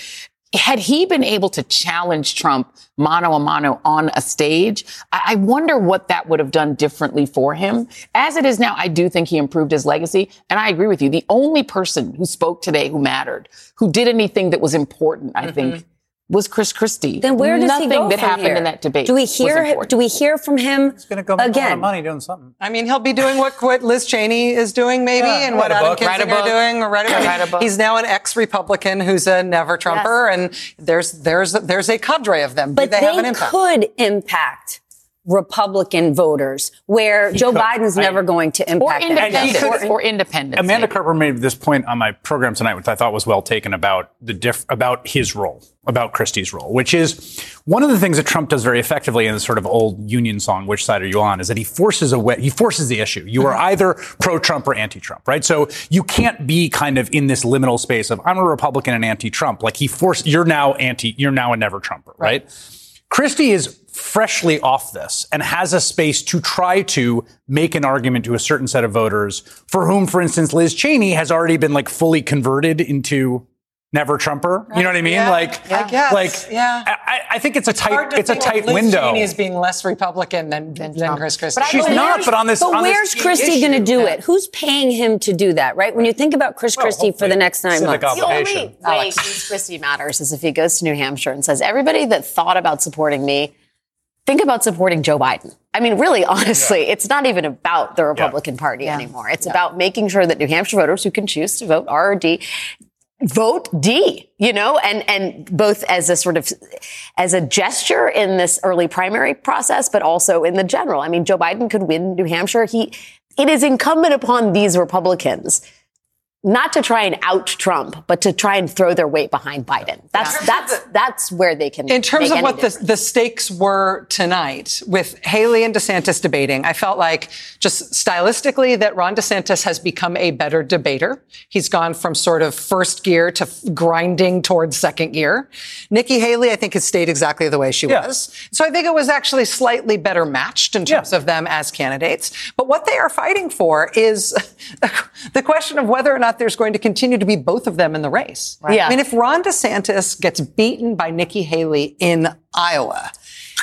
had he been able to challenge Trump mano a mano on a stage, I, wonder what that would have done differently for him. As it is now, I do think he improved his legacy. And I agree with you. The only person who spoke today who mattered, who did anything that was important, I think, mm-hmm. Was Chris Christie. Then where does Nothing he go that from happened here? in that debate. Do we hear? important. Do we hear from him He's going to go make a lot of money doing something. I mean, he'll be doing what, what Liz Cheney is doing, maybe, Yeah, and what a Adam book. Write a Kinzinger book. doing. Or write a, Write a book. He's now an ex-Republican who's a never Trumper, and there's there's there's a cadre of them. Do But they, they, have an impact? could impact Republican voters, where Joe could. Biden's I- never going to or impact them. independents. could- Or, or independents. Amanda maybe. Carper made this point on my program tonight, which I thought was well taken about the diff- about his role, about Christie's role, which is one of the things that Trump does very effectively in this sort of old union song, "Which side are you on?" is that he forces a way, he forces the issue. You are either pro-Trump or anti-Trump, right? So you can't be kind of in this liminal space of I'm a Republican and anti-Trump. Like he forced, you're now anti, you're now a never Trumper, right? Christie is freshly off this and has a space to try to make an argument to a certain set of voters for whom, for instance, Liz Cheney has already been like fully converted into never Trumper. You know what I mean? Yeah, like, I guess, like, yeah. I, I think it's a Hard tight, to it's a think of tight Liz window. Cheney is being less Republican than, than, Chris Christie. She's not, but on this, But on where's key Christie going to issue- do it? Who's paying him to do that? Right? When you think about Chris Christie for the next nine months, The only way Chris Christie matters is if he goes to New Hampshire and says, everybody that thought about supporting me, think about supporting Joe Biden. I mean, really, honestly, it's not even about the Republican Party anymore. It's about making sure that New Hampshire voters who can choose to vote R or D vote D, you know, and, and both as a sort of, as a gesture in this early primary process, but also in the general. I mean, Joe Biden could win New Hampshire. He, it is incumbent upon these Republicans not to try and out Trump, but to try and throw their weight behind Biden. That's that's that's where they can. In terms make of any what the, difference. the stakes were tonight with Haley and DeSantis debating, I felt like just stylistically that Ron DeSantis has become a better debater. He's gone from sort of first gear to grinding towards second gear. Nikki Haley, I think, has stayed exactly the way she was. So I think it was actually slightly better matched in terms of them as candidates. But what they are fighting for is the question of whether or not there's going to continue to be both of them in the race. Right. Yeah. I mean, if Ron DeSantis gets beaten by Nikki Haley in Iowa,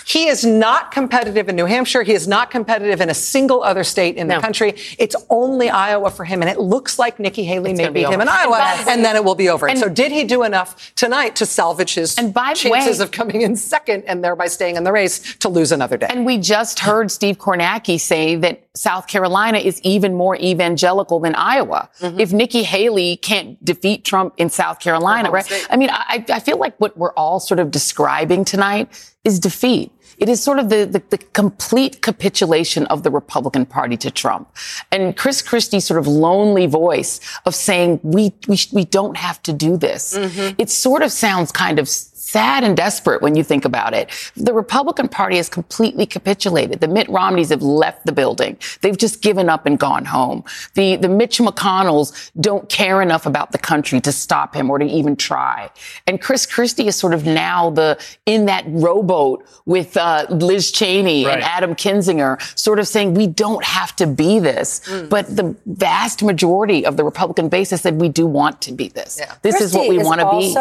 he is not competitive in New Hampshire. He is not competitive in a single other state in the country. It's only Iowa for him. And it looks like Nikki Haley may gonna be beat him over. in And Iowa, by and then it will be over. and- so did he do enough tonight to salvage his And by chances way- of coming in second and thereby staying in the race to lose another day? And we just heard Steve Kornacki say that South Carolina is even more evangelical than Iowa. Mm-hmm. If Nikki Haley can't defeat Trump in South Carolina, right? I mean, I, I feel like what we're all sort of describing tonight is defeat. It is sort of the, the, the complete capitulation of the Republican Party to Trump. And Chris Christie's sort of lonely voice of saying, we, we, sh- we don't have to do this. Mm-hmm. It sort of sounds kind of sad and desperate when you think about it. The Republican Party has completely capitulated. The Mitt Romneys have left the building. They've just given up and gone home. The, the Mitch McConnells don't care enough about the country to stop him or to even try. And Chris Christie is sort of now the, in that rowboat with, uh, Liz Cheney and Adam Kinzinger, sort of saying, we don't have to be this. But the vast majority of the Republican base has said, we do want to be this. This is what we want to be.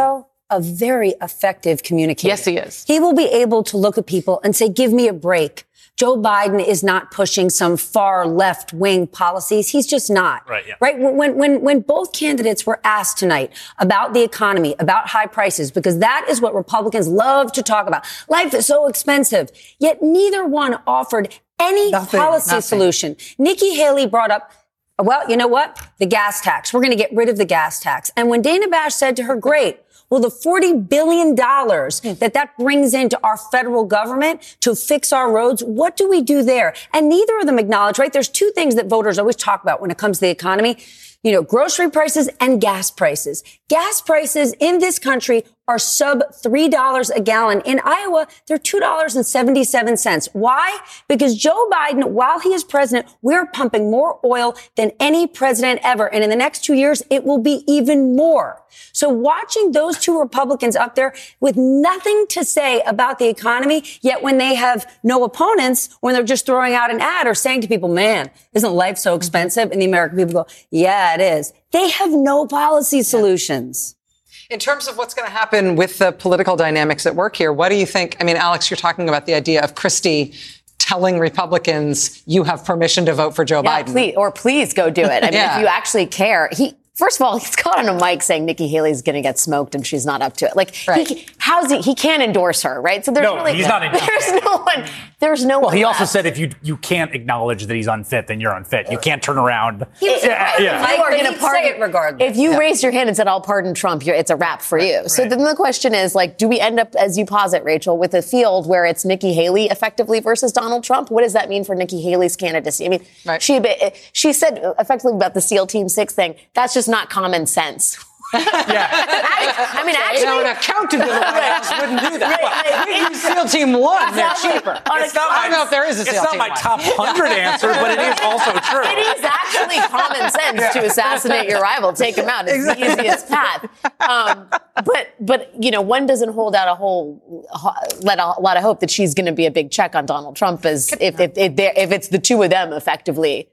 Also, a very effective communicator. Yes, he is. He will be able to look at people and say, "Give me a break." Joe Biden is not pushing some far left wing policies. He's just not. Right, yeah. Right. When, when, when both candidates were asked tonight about the economy, about high prices, because that is what Republicans love to talk about. Life is so expensive. Yet neither one offered any Nothing, policy nothing. solution. Nikki Haley brought up well, you know what? The gas tax. We're going to get rid of the gas tax. And when Dana Bash said to her, great, well, the $40 billion that that brings into our federal government to fix our roads, what do we do there? And neither of them acknowledge, right? There's two things that voters always talk about when it comes to the economy. You know, grocery prices and gas prices. Gas prices in this country are sub $3 a gallon. In Iowa, they're $2.77. Why? Because Joe Biden, while he is president, we're pumping more oil than any president ever. And in the next two years, it will be even more. So watching those two Republicans up there with nothing to say about the economy, yet when they have no opponents, when they're just throwing out an ad or saying to people, man, isn't life so expensive? And the American people go, yeah, it is. They have no policy solutions. In terms of what's going to happen with the political dynamics at work here, what do you think? I mean, Alex, you're talking about the idea of Christie telling Republicans you have permission to vote for Joe Yeah, Biden. please, or please go do it. I mean, Yeah. if you actually care, he. First of all, he's caught on a mic saying Nikki Haley's going to get smoked and she's not up to it. Like, he, how's he? He can't endorse her, right? So there's No, really he's not endorsing There's no one. There's no Well, one. he also said if you you can't acknowledge that he's unfit, then you're unfit. You can't turn around. He was yeah, right. yeah. If you are going to pardon it regardless. If you raised your hand and said, "I'll pardon Trump," you're, it's a wrap for you. So then the question is, like, do we end up, as you posit, Rachel, with a field where it's Nikki Haley effectively versus Donald Trump? What does that mean for Nikki Haley's candidacy? I mean, she she said effectively about the SEAL Team Six thing. That's just not common sense. I, I mean, actually, You know, an accountability office wouldn't do that. We use SEAL Team One. They're cheaper. It's not I don't know if there is a SEAL Team It's not my One. top hundred answer, but it is also true. It is actually common sense to assassinate your rival, take him out. It's the easiest path. Um, but but you know, one doesn't hold out a whole let a lot of hope that she's going to be a big check on Donald Trump as if if if, if it's the two of them effectively.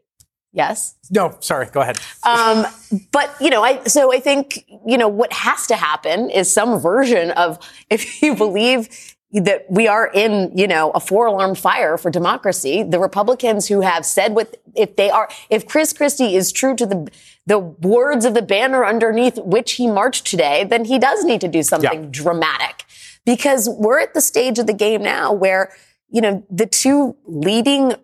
Yes. No, sorry. Go ahead. Um, but you know, I so I think you know what has to happen is some version of if you believe that we are in you know a four alarm fire for democracy. The Republicans who have said what if they are if Chris Christie is true to the the words of the banner underneath which he marched today, then he does need to do something Yeah. dramatic because we're at the stage of the game now where you know, the two leading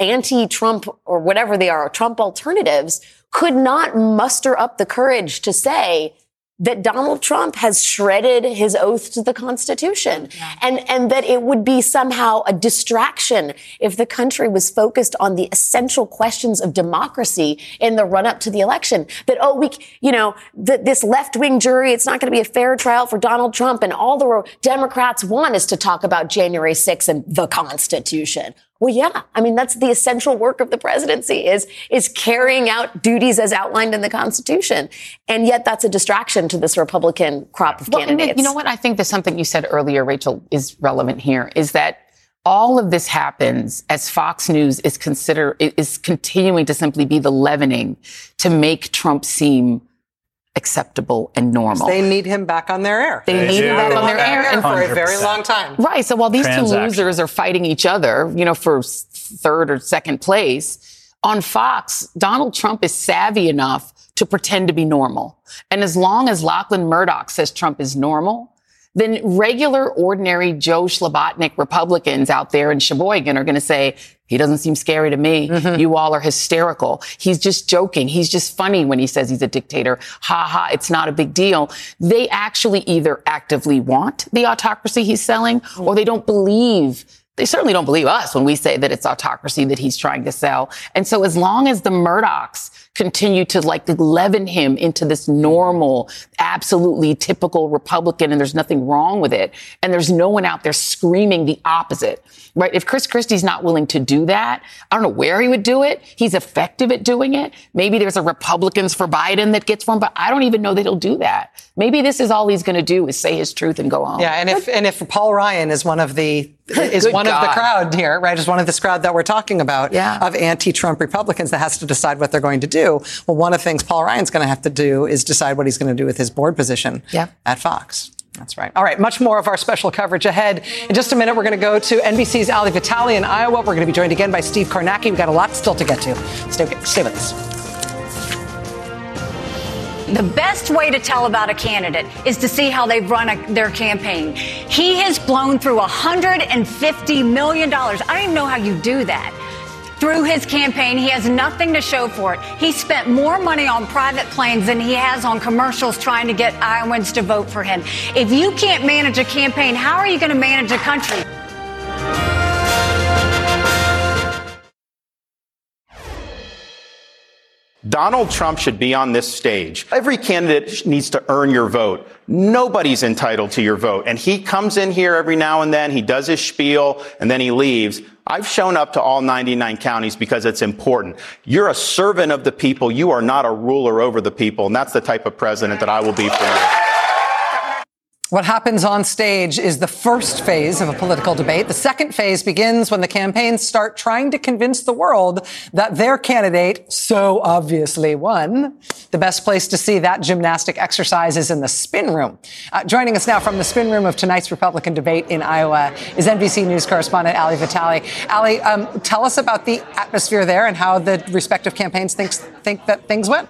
anti-Trump or whatever they are, Trump alternatives could not muster up the courage to say, that Donald Trump has shredded his oath to the Constitution and, and that it would be somehow a distraction if the country was focused on the essential questions of democracy in the run up to the election. That, oh, we, you know, that this left wing jury, it's not going to be a fair trial for Donald Trump and all the Democrats want is to talk about January 6th and the Constitution. Well, yeah. I mean, that's the essential work of the presidency is, is carrying out duties as outlined in the Constitution. And yet that's a distraction to this Republican crop of Well, and candidates. you know what? I think there's something you said earlier, Rachel, is relevant here. Is that all of this happens as Fox News is consider is continuing to simply be the leavening to make Trump seem acceptable and normal. They need him back on their air. They, need him back on their air and for a very long time. Right. So while these two losers are fighting each other, you know, for third or second place on Fox, Donald Trump is savvy enough to pretend to be normal. And as long as Lachlan Murdoch says Trump is normal, then regular, ordinary Joe Shlabotnik Republicans out there in Sheboygan are going to say, he doesn't seem scary to me. Mm-hmm. You all are hysterical. He's just joking. He's just funny when he says he's a dictator. Ha ha. It's not a big deal. They actually either actively want the autocracy he's selling mm. or they don't believe they certainly don't believe us when we say that it's autocracy that he's trying to sell. And so as long as the Murdochs continue to like leaven him into this normal, absolutely typical Republican and there's nothing wrong with it. And there's no one out there screaming the opposite, right? If Chris Christie's not willing to do that, I don't know where he would do it. He's effective at doing it. Maybe there's a Republicans for Biden that gets him, but I don't even know that he'll do that. Maybe this is all he's going to do is say his truth and go home. Yeah, and if and if Paul Ryan is one of the is Good one of the crowd here, right? Is one of this crowd that we're talking about yeah. of anti-Trump Republicans that has to decide what they're going to do. Well, one of the things Paul Ryan's going to have to do is decide what he's going to do with his board position Yeah. at Fox. That's right. All right, much more of our special coverage ahead. In just a minute, we're going to go to NBC's Ali Vitali in Iowa. We're going to be joined again by Steve Kornacki. We've got a lot still to get to. Stay, stay with us. The best way to tell about a candidate is to see how they've run a, their campaign. He has blown through $150 million. I don't even know how you do that. Through his campaign, he has nothing to show for it. He spent more money on private planes than he has on commercials trying to get Iowans to vote for him. If you can't manage a campaign, how are you going to manage a country? Donald Trump should be on this stage. Every candidate needs to earn your vote. Nobody's entitled to your vote. And he comes in here every now and then, he does his spiel, and then he leaves. I've shown up to all 99 counties because it's important. You're a servant of the people. You are not a ruler over the people. And that's the type of president that I will be for you. What happens on stage is the first phase of a political debate. The second phase begins when the campaigns start trying to convince the world that their candidate so obviously won. The best place to see that gymnastic exercise is in the spin room. Uh, joining us now from the spin room of tonight's Republican debate in Iowa is NBC News correspondent Ali Vitali. Ali, um, tell us about the atmosphere there and how the respective campaigns thinks, think that things went.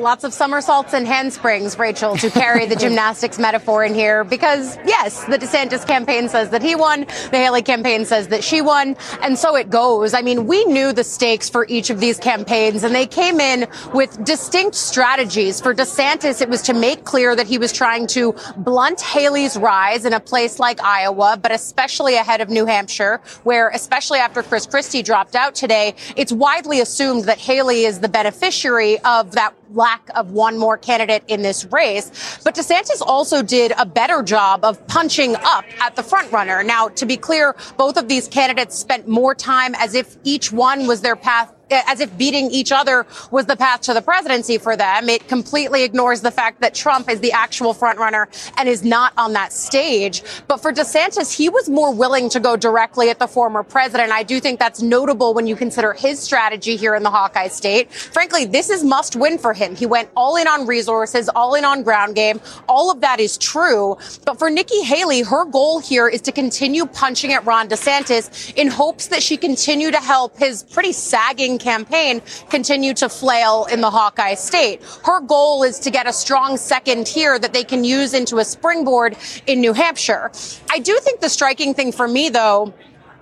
Lots of somersaults and handsprings, Rachel, to carry the gymnastics metaphor in here because, yes, the DeSantis campaign says that he won, the Haley campaign says that she won, and so it goes. I mean, we knew the stakes for each of these campaigns, and they came in with distinct strategies. For DeSantis, it was to make clear that he was trying to blunt Haley's rise in a place like Iowa, but especially ahead of New Hampshire, where, especially after Chris Christie dropped out today, it's widely assumed that Haley is the beneficiary of that lack of one more candidate in this race. But DeSantis also did a better job of punching up at the front runner. Now, to be clear, both of these candidates spent more time as if each one was their path as if beating each other was the path to the presidency for them. It completely ignores the fact that Trump is the actual front runner and is not on that stage. But for DeSantis, he was more willing to go directly at the former president. I do think that's notable when you consider his strategy here in the Hawkeye state. Frankly, this is must win for him. He went all in on resources, all in on ground game. All of that is true. But for Nikki Haley, her goal here is to continue punching at Ron DeSantis in hopes that she continue to help his pretty sagging campaign continue to flail in the Hawkeye state. Her goal is to get a strong second here that they can use into a springboard in New Hampshire. I do think the striking thing for me, though,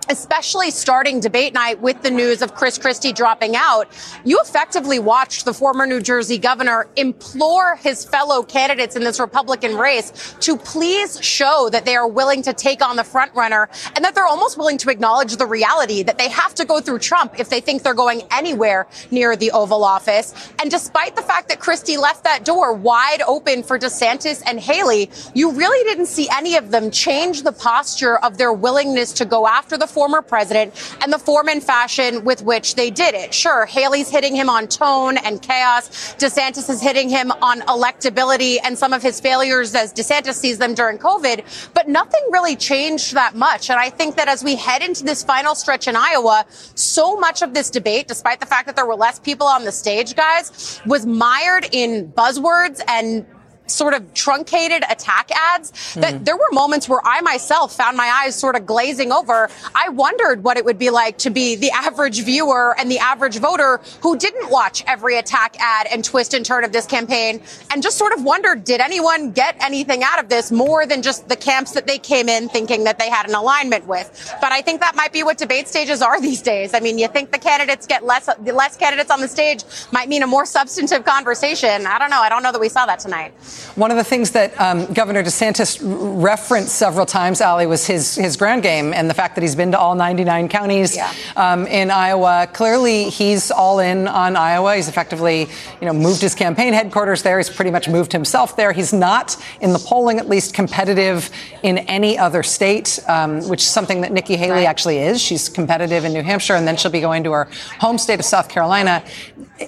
especially starting debate night with the news of Chris Christie dropping out, you effectively watched the former New Jersey governor implore his fellow candidates in this Republican race to please show that they are willing to take on the frontrunner and that they're almost willing to acknowledge the reality that they have to go through Trump if they think they're going anywhere near the Oval Office. And despite the fact that Christie left that door wide open for DeSantis and Haley, you really didn't see any of them change the posture of their willingness to go after the former president and the form and fashion with which they did it. Sure, Haley's hitting him on tone and chaos. DeSantis is hitting him on electability and some of his failures as DeSantis sees them during COVID, but nothing really changed that much. And I think that as we head into this final stretch in Iowa, so much of this debate, despite the fact that there were less people on the stage, guys, was mired in buzzwords and sort of truncated attack ads that Hmm. there were moments where I myself found my eyes sort of glazing over. I wondered what it would be like to be the average viewer and the average voter who didn't watch every attack ad and twist and turn of this campaign and just sort of wondered, did anyone get anything out of this more than just the camps that they came in thinking that they had an alignment with? But I think that might be what debate stages are these days. I mean, you think the candidates get less, the less candidates on the stage might mean a more substantive conversation. I don't know. I don't know that we saw that tonight. One of the things that um, Governor DeSantis referenced several times, Ali, was his his ground game and the fact that he's been to all 99 counties um, in Iowa. Clearly, he's all in on Iowa. He's effectively, you know, moved his campaign headquarters there. He's pretty much moved himself there. He's not, in the polling at least, competitive in any other state, um, which is something that Nikki Haley actually is. She's competitive in New Hampshire, and then she'll be going to her home state of South Carolina.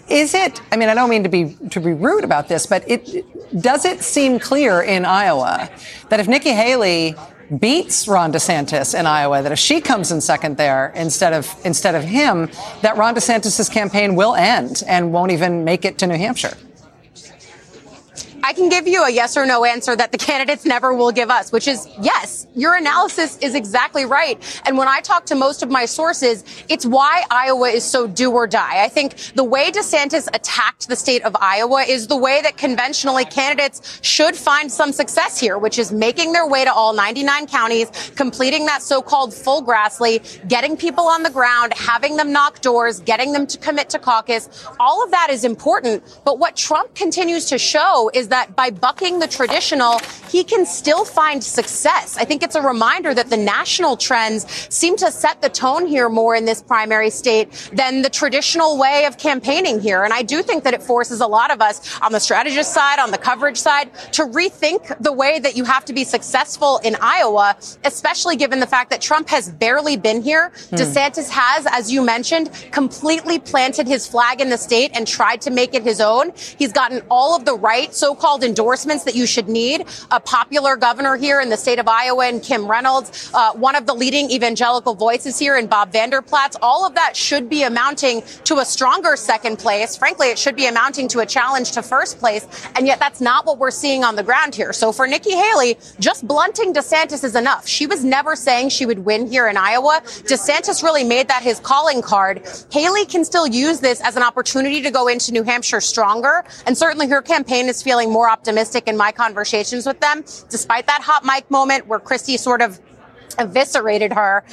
Is it? I mean, I don't mean to be to be rude about this, but it does it seem clear in Iowa that if Nikki Haley beats Ron DeSantis in Iowa, that if she comes in second there instead of instead of him, that Ron DeSantis' campaign will end and won't even make it to New Hampshire. I can give you a yes or no answer that the candidates never will give us, which is yes, your analysis is exactly right. And when I talk to most of my sources, it's why Iowa is so do or die. I think the way DeSantis attacked the state of Iowa is the way that conventionally candidates should find some success here, which is making their way to all 99 counties, completing that so-called full Grassley, getting people on the ground, having them knock doors, getting them to commit to caucus. All of that is important. But what Trump continues to show is that by bucking the traditional, he can still find success. I think it's a reminder that the national trends seem to set the tone here more in this primary state than the traditional way of campaigning here. And I do think that it forces a lot of us on the strategist side, on the coverage side, to rethink the way that you have to be successful in Iowa, especially given the fact that Trump has barely been here. Hmm. DeSantis has, as you mentioned, completely planted his flag in the state and tried to make it his own. He's gotten all of the right so-called endorsements that you should need. A popular governor here in the state of Iowa and Kim Reynolds, uh, one of the leading evangelical voices here in Bob Vander Plaats. All of that should be amounting to a stronger second place. Frankly, it should be amounting to a challenge to first place. And yet that's not what we're seeing on the ground here. So for Nikki Haley, just blunting DeSantis is enough. She was never saying she would win here in Iowa. DeSantis really made that his calling card. Haley can still use this as an opportunity to go into New Hampshire stronger. And certainly her campaign is feeling more optimistic in my conversations with them, despite that hot mic moment where Christie sort of eviscerated her.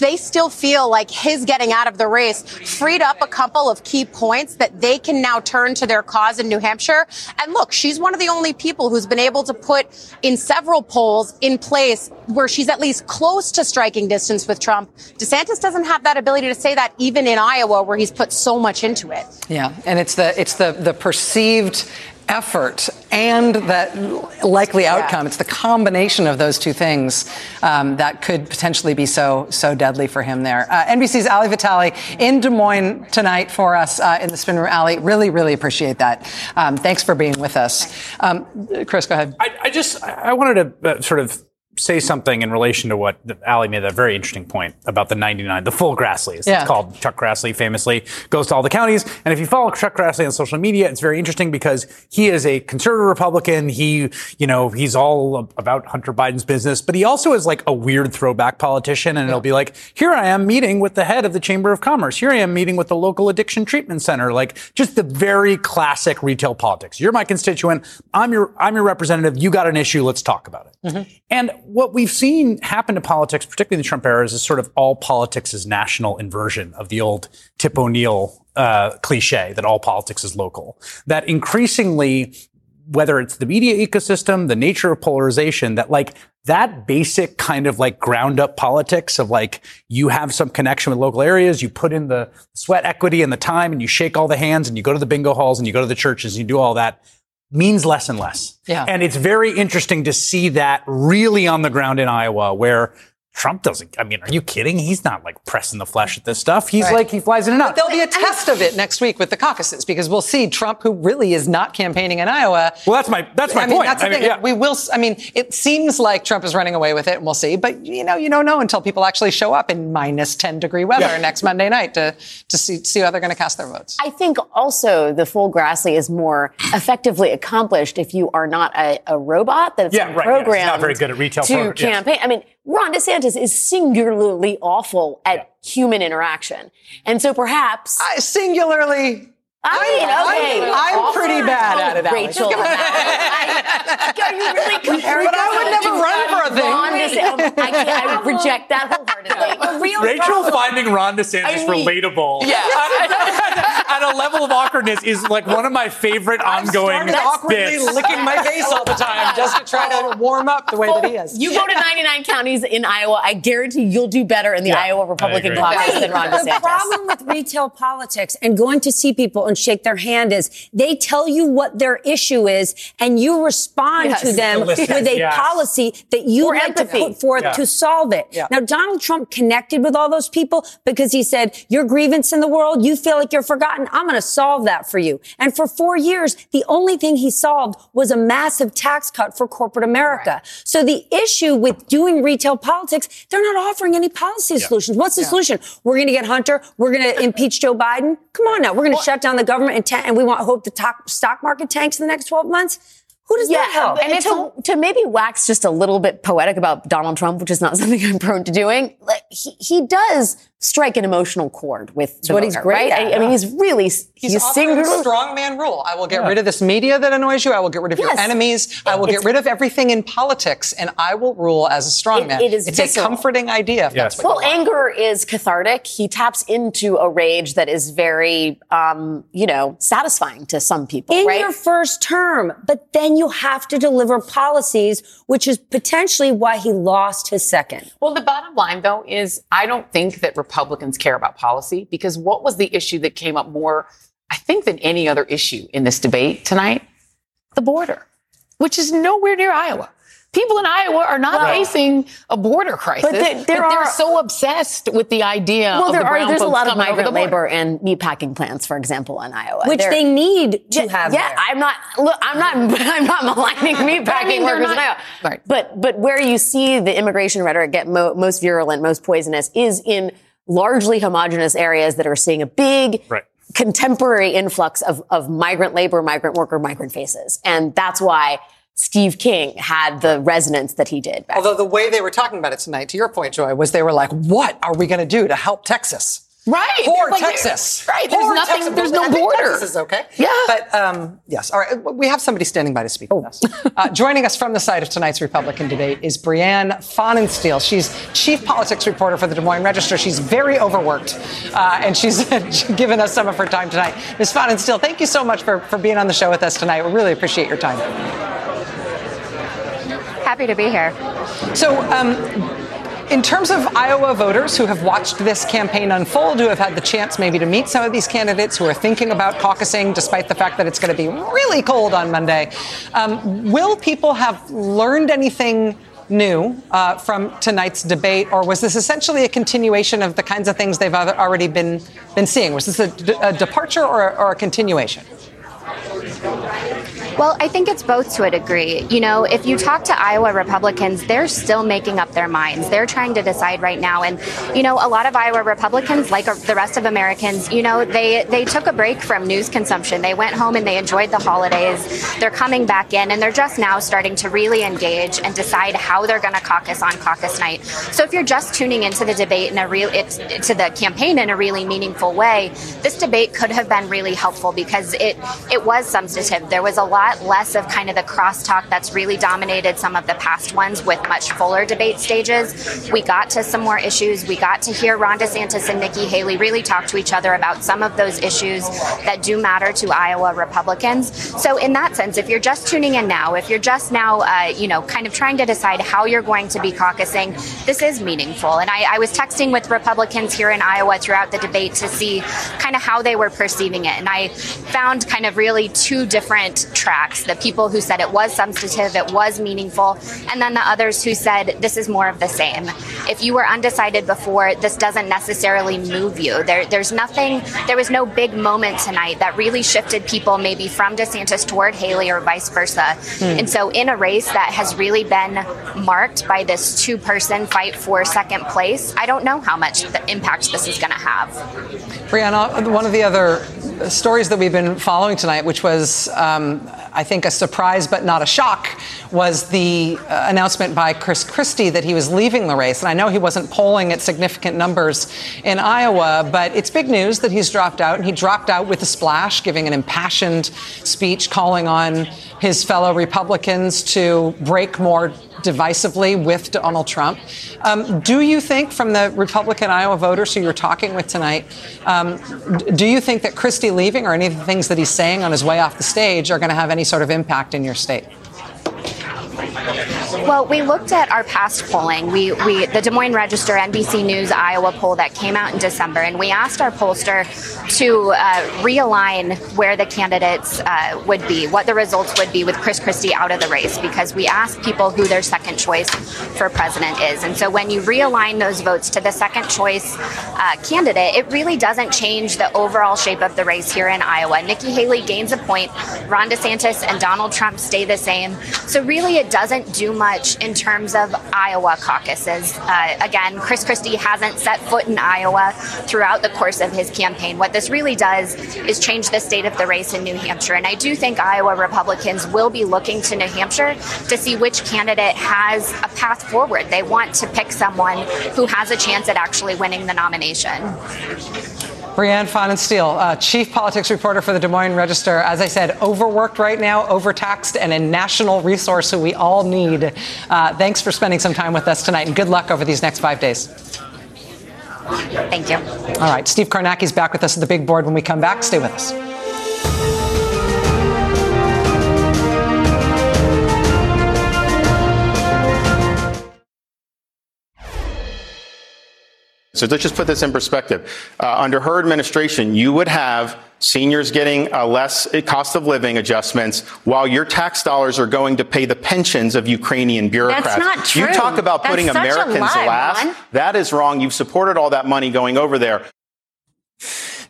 They still feel like his getting out of the race freed up a couple of key points that they can now turn to their cause in New Hampshire. And look, she's one of the only people who's been able to put in several polls in place where she's at least close to striking distance with Trump. DeSantis doesn't have that ability to say that even in Iowa where he's put so much into it. Yeah, and it's the it's the the perceived effort and that likely outcome. It's the combination of those two things um, that could potentially be so so deadly for him there. Uh, NBC's Ali Vitali in Des Moines tonight for us uh, in the spin room. Ali, really really appreciate that. Um, thanks for being with us. Um, Chris, go ahead. I, I just I I wanted to uh, sort of say something in relation to what Ali made that very interesting point about the 99, the full Grassley. as Yeah. It's called Chuck Grassley famously goes to all the counties. And if you follow Chuck Grassley on social media, it's very interesting because he is a conservative Republican. He, you know, he's all about Hunter Biden's business, but he also is like a weird throwback politician. And it'll be like, here I am meeting with the head of the Chamber of Commerce. Here I am meeting with the local addiction treatment center. Like just the very classic retail politics. You're my constituent. I'm your, I'm your representative. You got an issue. Let's talk about it. Mm-hmm. And what we've seen happen to politics, particularly in the Trump era, is this sort of all politics is national inversion of the old Tip O'Neill uh, cliche that all politics is local. That increasingly, whether it's the media ecosystem, the nature of polarization, that like that basic kind of like ground up politics of like you have some connection with local areas, you put in the sweat equity and the time and you shake all the hands and you go to the bingo halls and you go to the churches and you do all that means less and less. Yeah. And it's very interesting to see that really on the ground in Iowa where Trump doesn't. I mean, are you kidding? He's not like pressing the flesh at this stuff. He's Right. like he flies in and But there'll be a test of it next week with the caucuses because we'll see Trump, who really is not campaigning in Iowa. Well, that's my that's my I mean, point. That's the I mean, yeah. We will. s- I mean, it seems like Trump is running away with it, and we'll see. But you know, you don't know until people actually show up in minus ten degree weather Yeah. next Monday night to to see see how they're going to cast their votes. I think also the full Grassley is more effectively accomplished if you are not a, a robot that's Yeah, right, yeah. He's programmed not very good at retail to program- yes. campaign. I mean, Ron DeSantis is singularly awful at human interaction, and so perhaps singularly. I mean, okay, I'm, I'm awful. pretty bad Oh, at it, Alex. Rachel. I, are you really comparing? But I would never run for a thing. Ron DeSantis, oh, I, can't, I reject that wholeheartedly. Rachel finding Ron DeSantis I mean- relatable Yeah. at, at a level of awkwardness is like one of my favorite ongoing started awkwardly bits. licking my face all the time just to try to oh. warm up the way that he is. You go to 99 counties in Iowa. I guarantee you'll do better in the Iowa Republican caucus than Ron DeSantis. The problem with retail politics and going to see people and shake their hand is they tell you what their issue is and you respond Yes. to them Listen, with a yes. policy that you Or like empathy. to put forth Yeah. to solve it. Yeah. Now, Donald Trump connected with all those people because he said, your grievance in the world, you feel like you're forgotten. I'm going to solve that for you. And for four years, the only thing he solved was a massive tax cut for corporate America. So the issue with doing retail politics, they're not offering any policy solutions. What's the Yeah. solution? We're going to get Hunter. We're going to impeach Joe Biden. Come on now. We're going to shut down the government ta- and we want hope the stock market tanks in the next 12 months. Who does that help? And to, to maybe wax just a little bit poetic about Donald Trump, which is not something I'm prone to doing, like, he, he does strike an emotional chord with the what he's great right? at. I, I mean, he's really He's, he's, a singular. strong man rule. I will get Yeah. rid of this media that annoys you. I will get rid of your Yes. enemies. I will get rid of everything in politics, and I will rule as a strong It- man. it is it's visceral. a comforting idea. If that's what Well, anger is cathartic. He taps into a rage that is very, um, you know, satisfying to some people, in right? your first term, but then you have to deliver policies, which is potentially why he lost his second. Well, the bottom line, though, is I don't think that Republicans care about policy because what was the issue that came up more, I think, than any other issue in this debate tonight? The border, which is nowhere near Iowa. People in Iowa are not Well- facing a border crisis, But there- there but they're are- so obsessed with the idea well, of there the are there's a lot of coming the migrant labor and meatpacking plants, for example, in Iowa, Which They're- they need to yeah, have Yeah, there. I'm not. Look, I'm not. I'm not maligning meatpacking But I mean, they're workers in not- Iowa. Right. But but where you see the immigration rhetoric get mo- most virulent, most poisonous, is in largely homogenous areas that are seeing a big Right. contemporary influx of, of migrant labor, migrant worker, migrant faces. And that's why Steve King had the resonance that he did. Although the way they were talking about it tonight, to your point, Joy, was they were like, "What are we going to do to help Texas?" Right. Or Like, Texas. right. There's Poor nothing- Texas. there's no I think border. Texas is okay. Yeah. But um, yes. All right. We have somebody standing by to speak with us. Uh, joining us from the site of tonight's Republican debate is Brianne Pfannenstiel. She's chief politics reporter for the Des Moines Register. She's very overworked, uh, and she's given us some of her time tonight. Ms. Pfannenstiel, thank you so much for, for being on the show with us tonight. We really appreciate your time. Happy to be here. So, um, in terms of Iowa voters who have watched this campaign unfold, who have had the chance maybe to meet some of these candidates, who are thinking about caucusing despite the fact that it's going to be really cold on Monday, um, will people have learned anything? New uh, from tonight's debate, or was this essentially a continuation of the kinds of things they've al- already been been seeing? Was this a, d- a departure or, or a continuation? Well, I think it's both to a degree. You know, if you talk to Iowa Republicans, they're still making up their minds. They're trying to decide right now. And, you know, a lot of Iowa Republicans, like uh, the rest of Americans, you know, they, they took a break from news consumption. They went home and they enjoyed the holidays. They're coming back in and they're just now starting to really engage and decide how they're going to caucus on caucus night. So if you're just tuning into the debate in a real, to the campaign in a really meaningful way, this debate could have been really helpful because it, it was substantive. There was a lot lot less of kind of the crosstalk that's really dominated some of the past ones with much fuller debate stages. We got to some more issues. We got to hear Ron DeSantis and Nikki Haley really talk to each other about some of those issues that do matter to Iowa Republicans. So, in that sense, if you're just tuning in now, if you're just now, uh, you know, kind of trying to decide how you're going to be caucusing, this is meaningful. And I, I was texting with Republicans here in Iowa throughout the debate to see kind of how they were perceiving it. And I found kind of really two different tracks the people who said it was substantive, it was meaningful, and then the others who said this is more of the same. If you were undecided before, this doesn't necessarily move you. There, there's nothing, there was no big moment tonight that really shifted people maybe from DeSantis toward Haley or vice versa. Hmm. And so, in a race that has really been marked by this two person fight for second place, I don't know how much the impact this is going to have. Brianna, one of the other stories that we've been following tonight, which was, um, I think, a surprise but not a shock, was the uh, announcement by Chris Christie that he was leaving the race. And I know he wasn't polling at significant numbers in Iowa, but it's big news that he's dropped out. And he dropped out with a splash, giving an impassioned speech calling on his fellow Republicans to break more divisively with Donald Trump. Um, do you think, from the Republican Iowa voters who you're talking with tonight, um, do you think that Christie leaving or any of the things that he's saying on his way off the stage are going to have any sort of impact in your state? Well, we looked at our past polling. We, we, the Des Moines Register, NBC News, Iowa poll that came out in December, and we asked our pollster to uh, realign where the candidates uh, would be, what the results would be with Chris Christie out of the race, because we asked people who their second choice for president is. And so when you realign those votes to the second choice uh, candidate, it really doesn't change the overall shape of the race here in Iowa. Nikki Haley gains a point, Ron DeSantis and Donald Trump stay the same. So really, it doesn't do much in terms of Iowa caucuses. Uh, again, Chris Christie hasn't set foot in Iowa throughout the course of his campaign. What this really does is change the state of the race in New Hampshire. And I do think Iowa Republicans will be looking to New Hampshire to see which candidate has a path forward. They want to pick someone who has a chance at actually winning the nomination. Brianne Pfannenstiel, uh, chief politics reporter for the Des Moines Register. As I said, overworked right now, overtaxed, and a national resource who we all need. Uh, thanks for spending some time with us tonight, and good luck over these next five days. Thank you. All right, Steve Kornacki's back with us at the big board when we come back. Stay with us. So let's just put this in perspective. Uh, under her administration, you would have seniors getting uh, less cost of living adjustments while your tax dollars are going to pay the pensions of Ukrainian bureaucrats. That's not true. You talk about That's putting such Americans lie, last. Ron. That is wrong. You've supported all that money going over there.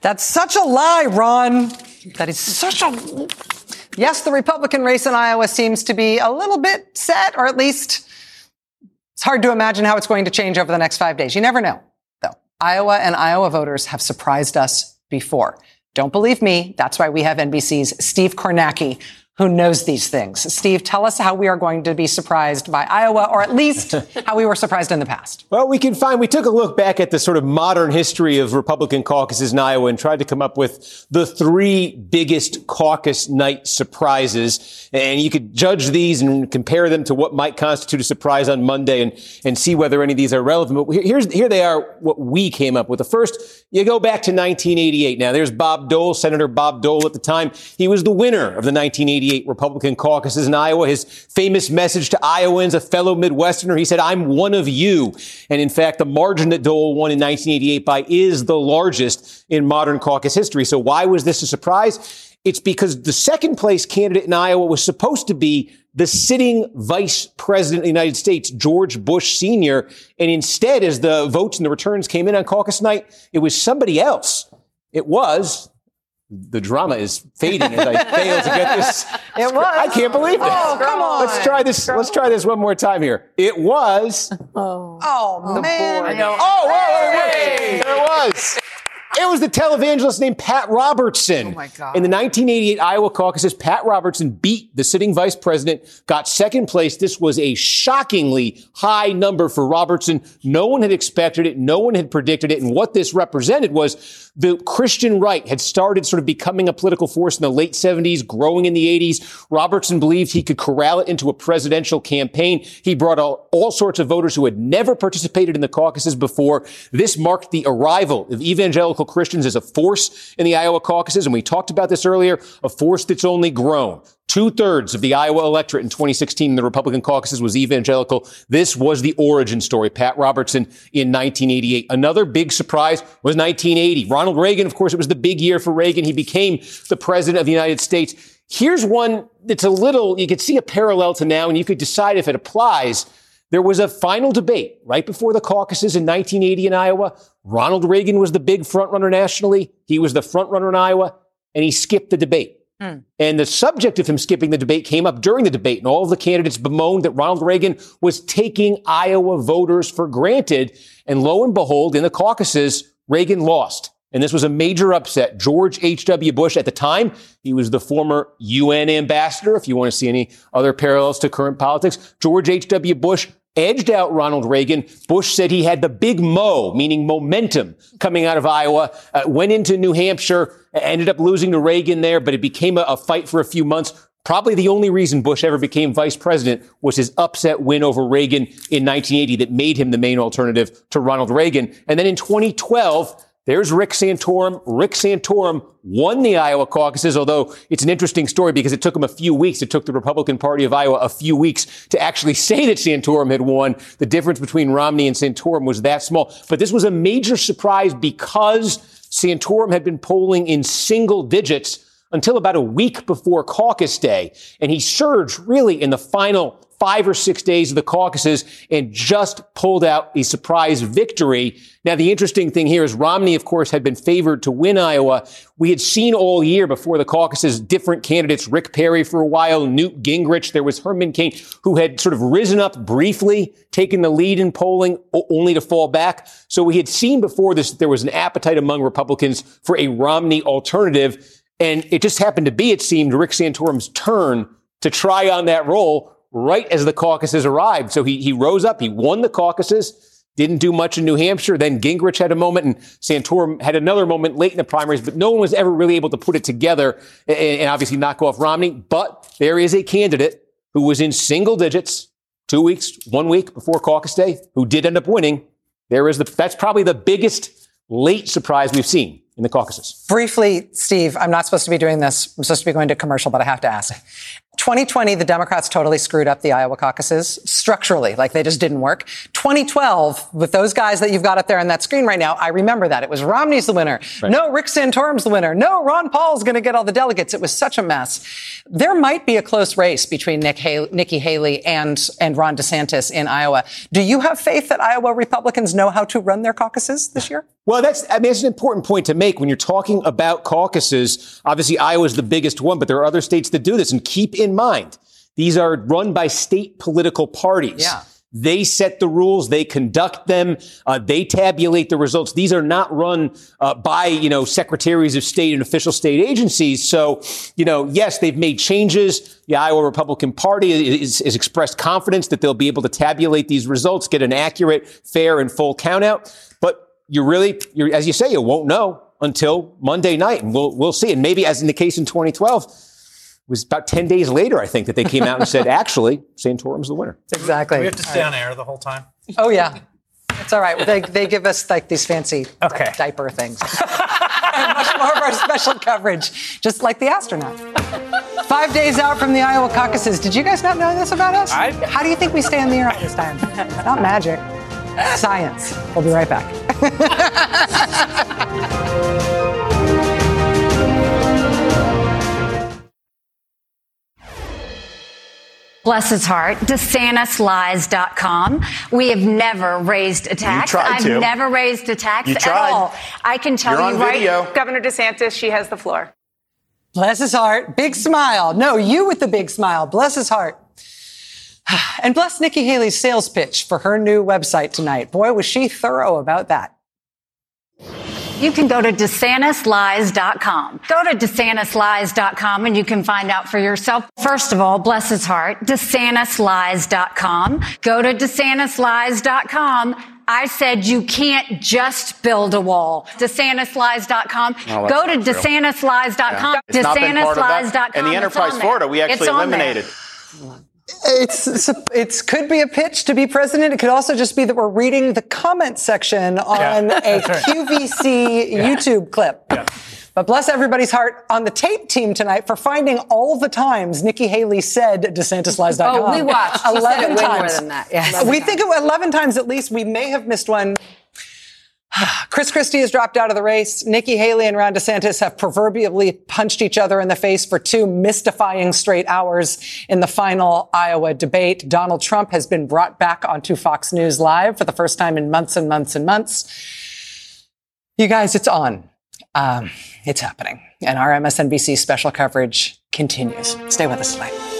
That's such a lie, Ron. That is such a. Yes, the Republican race in Iowa seems to be a little bit set, or at least it's hard to imagine how it's going to change over the next five days. You never know, though. Iowa and Iowa voters have surprised us before. Don't believe me. That's why we have NBC's Steve Kornacki, who knows these things. Steve, tell us how we are going to be surprised by Iowa, or at least how we were surprised in the past. Well, we can find, we took a look back at the sort of modern history of Republican caucuses in Iowa and tried to come up with the three biggest caucus night surprises. And you could judge these and compare them to what might constitute a surprise on Monday and, and see whether any of these are relevant. But here's, here they are, what we came up with. The first, you go back to 1988. Now there's Bob Dole, Senator Bob Dole at the time. He was the winner of the 1988 Republican caucuses in Iowa. His famous message to Iowans, a fellow Midwesterner, he said, I'm one of you. And in fact, the margin that Dole won in 1988 by is the largest in modern caucus history. So why was this a surprise? It's because the second place candidate in Iowa was supposed to be the sitting vice president of the United States, George Bush Sr. And instead, as the votes and the returns came in on caucus night, it was somebody else. It was the drama is fading as I fail to get this. It was. I can't believe this. Oh, come on. Let's try this. Let's try this one more time here. It was. Oh, oh man. Oh, wait, wait, wait. There it was. It was the televangelist named Pat Robertson. Oh my God. In the 1988 Iowa caucuses, Pat Robertson beat the sitting vice president, got second place. This was a shockingly high number for Robertson. No one had expected it. No one had predicted it. And what this represented was the Christian right had started sort of becoming a political force in the late 70s, growing in the 80s. Robertson believed he could corral it into a presidential campaign. He brought all, all sorts of voters who had never participated in the caucuses before. This marked the arrival of evangelical Christians as a force in the Iowa caucuses. And we talked about this earlier, a force that's only grown. Two thirds of the Iowa electorate in 2016 in the Republican caucuses was evangelical. This was the origin story. Pat Robertson in 1988. Another big surprise was 1980. Ronald Reagan, of course, it was the big year for Reagan. He became the president of the United States. Here's one that's a little, you could see a parallel to now and you could decide if it applies. There was a final debate right before the caucuses in 1980 in Iowa. Ronald Reagan was the big frontrunner nationally. He was the frontrunner in Iowa and he skipped the debate. Hmm. And the subject of him skipping the debate came up during the debate, and all of the candidates bemoaned that Ronald Reagan was taking Iowa voters for granted. And lo and behold, in the caucuses, Reagan lost. And this was a major upset. George H.W. Bush at the time, he was the former UN ambassador. If you want to see any other parallels to current politics, George H.W. Bush edged out Ronald Reagan. Bush said he had the big mo, meaning momentum coming out of Iowa, uh, went into New Hampshire, ended up losing to Reagan there, but it became a, a fight for a few months. Probably the only reason Bush ever became vice president was his upset win over Reagan in 1980 that made him the main alternative to Ronald Reagan. And then in 2012, there's Rick Santorum. Rick Santorum won the Iowa caucuses, although it's an interesting story because it took him a few weeks. It took the Republican Party of Iowa a few weeks to actually say that Santorum had won. The difference between Romney and Santorum was that small. But this was a major surprise because Santorum had been polling in single digits until about a week before caucus day. And he surged really in the final five or six days of the caucuses and just pulled out a surprise victory. Now, the interesting thing here is Romney, of course, had been favored to win Iowa. We had seen all year before the caucuses different candidates, Rick Perry for a while, Newt Gingrich. There was Herman Cain, who had sort of risen up briefly, taken the lead in polling, only to fall back. So we had seen before this that there was an appetite among Republicans for a Romney alternative. And it just happened to be, it seemed, Rick Santorum's turn to try on that role right as the caucuses arrived. So he, he rose up, he won the caucuses, didn't do much in New Hampshire. Then Gingrich had a moment and Santorum had another moment late in the primaries, but no one was ever really able to put it together and, and obviously knock off Romney. But there is a candidate who was in single digits two weeks, one week before caucus day, who did end up winning. There is the, that's probably the biggest late surprise we've seen in the caucuses. Briefly, Steve, I'm not supposed to be doing this. I'm supposed to be going to commercial, but I have to ask. 2020, the Democrats totally screwed up the Iowa caucuses structurally, like they just didn't work. 2012, with those guys that you've got up there on that screen right now, I remember that. It was Romney's the winner. Right. No, Rick Santorum's the winner. No, Ron Paul's going to get all the delegates. It was such a mess. There might be a close race between Nick Haley, Nikki Haley and, and Ron DeSantis in Iowa. Do you have faith that Iowa Republicans know how to run their caucuses this year? Well, that's, I mean, that's an important point to make when you're talking about caucuses. Obviously, Iowa's the biggest one, but there are other states that do this. And keep in mind, these are run by state political parties. Yeah. They set the rules. They conduct them. Uh, they tabulate the results. These are not run uh, by, you know, secretaries of state and official state agencies. So, you know, yes, they've made changes. The Iowa Republican Party is, is expressed confidence that they'll be able to tabulate these results, get an accurate, fair, and full countout. But you really, you're, as you say, you won't know until Monday night, and we'll we'll see. And maybe, as in the case in 2012, it was about 10 days later, I think, that they came out and said, actually, Santorum's the winner. Exactly. Do we have to stay on air the whole time? Oh yeah, it's all right. They they give us like these fancy like, diaper things. and much more of our special coverage, just like the astronaut. Five days out from the Iowa caucuses. Did you guys not know this about us? How do you think we stay in the air all this time? not magic, science. We'll be right back. Bless his heart. DeSantisLies.com. We have never raised a tax. tried I've to. never raised a tax You at tried. all. I can tell You're you on right. video. Governor DeSantis, she has the floor. Bless his heart. Big smile. No, you with the big smile. Bless his heart. And bless Nikki Haley's sales pitch for her new website tonight. Boy, was she thorough about that. You can go to DeSantisLies.com. Go to DeSantisLies.com and you can find out for yourself. First of all, bless his heart, DeSantisLies.com. Go to DeSantisLies.com. I said you can't just build a wall. DeSantisLies.com. Oh, Go to. DeSantisLies.com. Yeah. It's not been part of that. DeSantisLies.com. And the Enterprise. Florida, we actually eliminated. there. Eliminated. It's, it's a- could be a pitch to be president. It could also just be that we're reading the comment section on Yeah, a that's right. QVC YouTube clip. But bless everybody's heart on the tape team tonight for finding all the times Nikki Haley said DeSantisLies.com. Oh, we watched. She said it Eleven way more times. than that. Yes. We think it was eleven times at least. We may have missed one. Chris Christie has dropped out of the race. Nikki Haley and Ron DeSantis have proverbially punched each other in the face for two mystifying straight hours in the final Iowa debate. Donald Trump has been brought back onto Fox News Live for the first time in months and months and months. You guys, it's on. Um, it's happening. And our MSNBC special coverage continues. Stay with us tonight.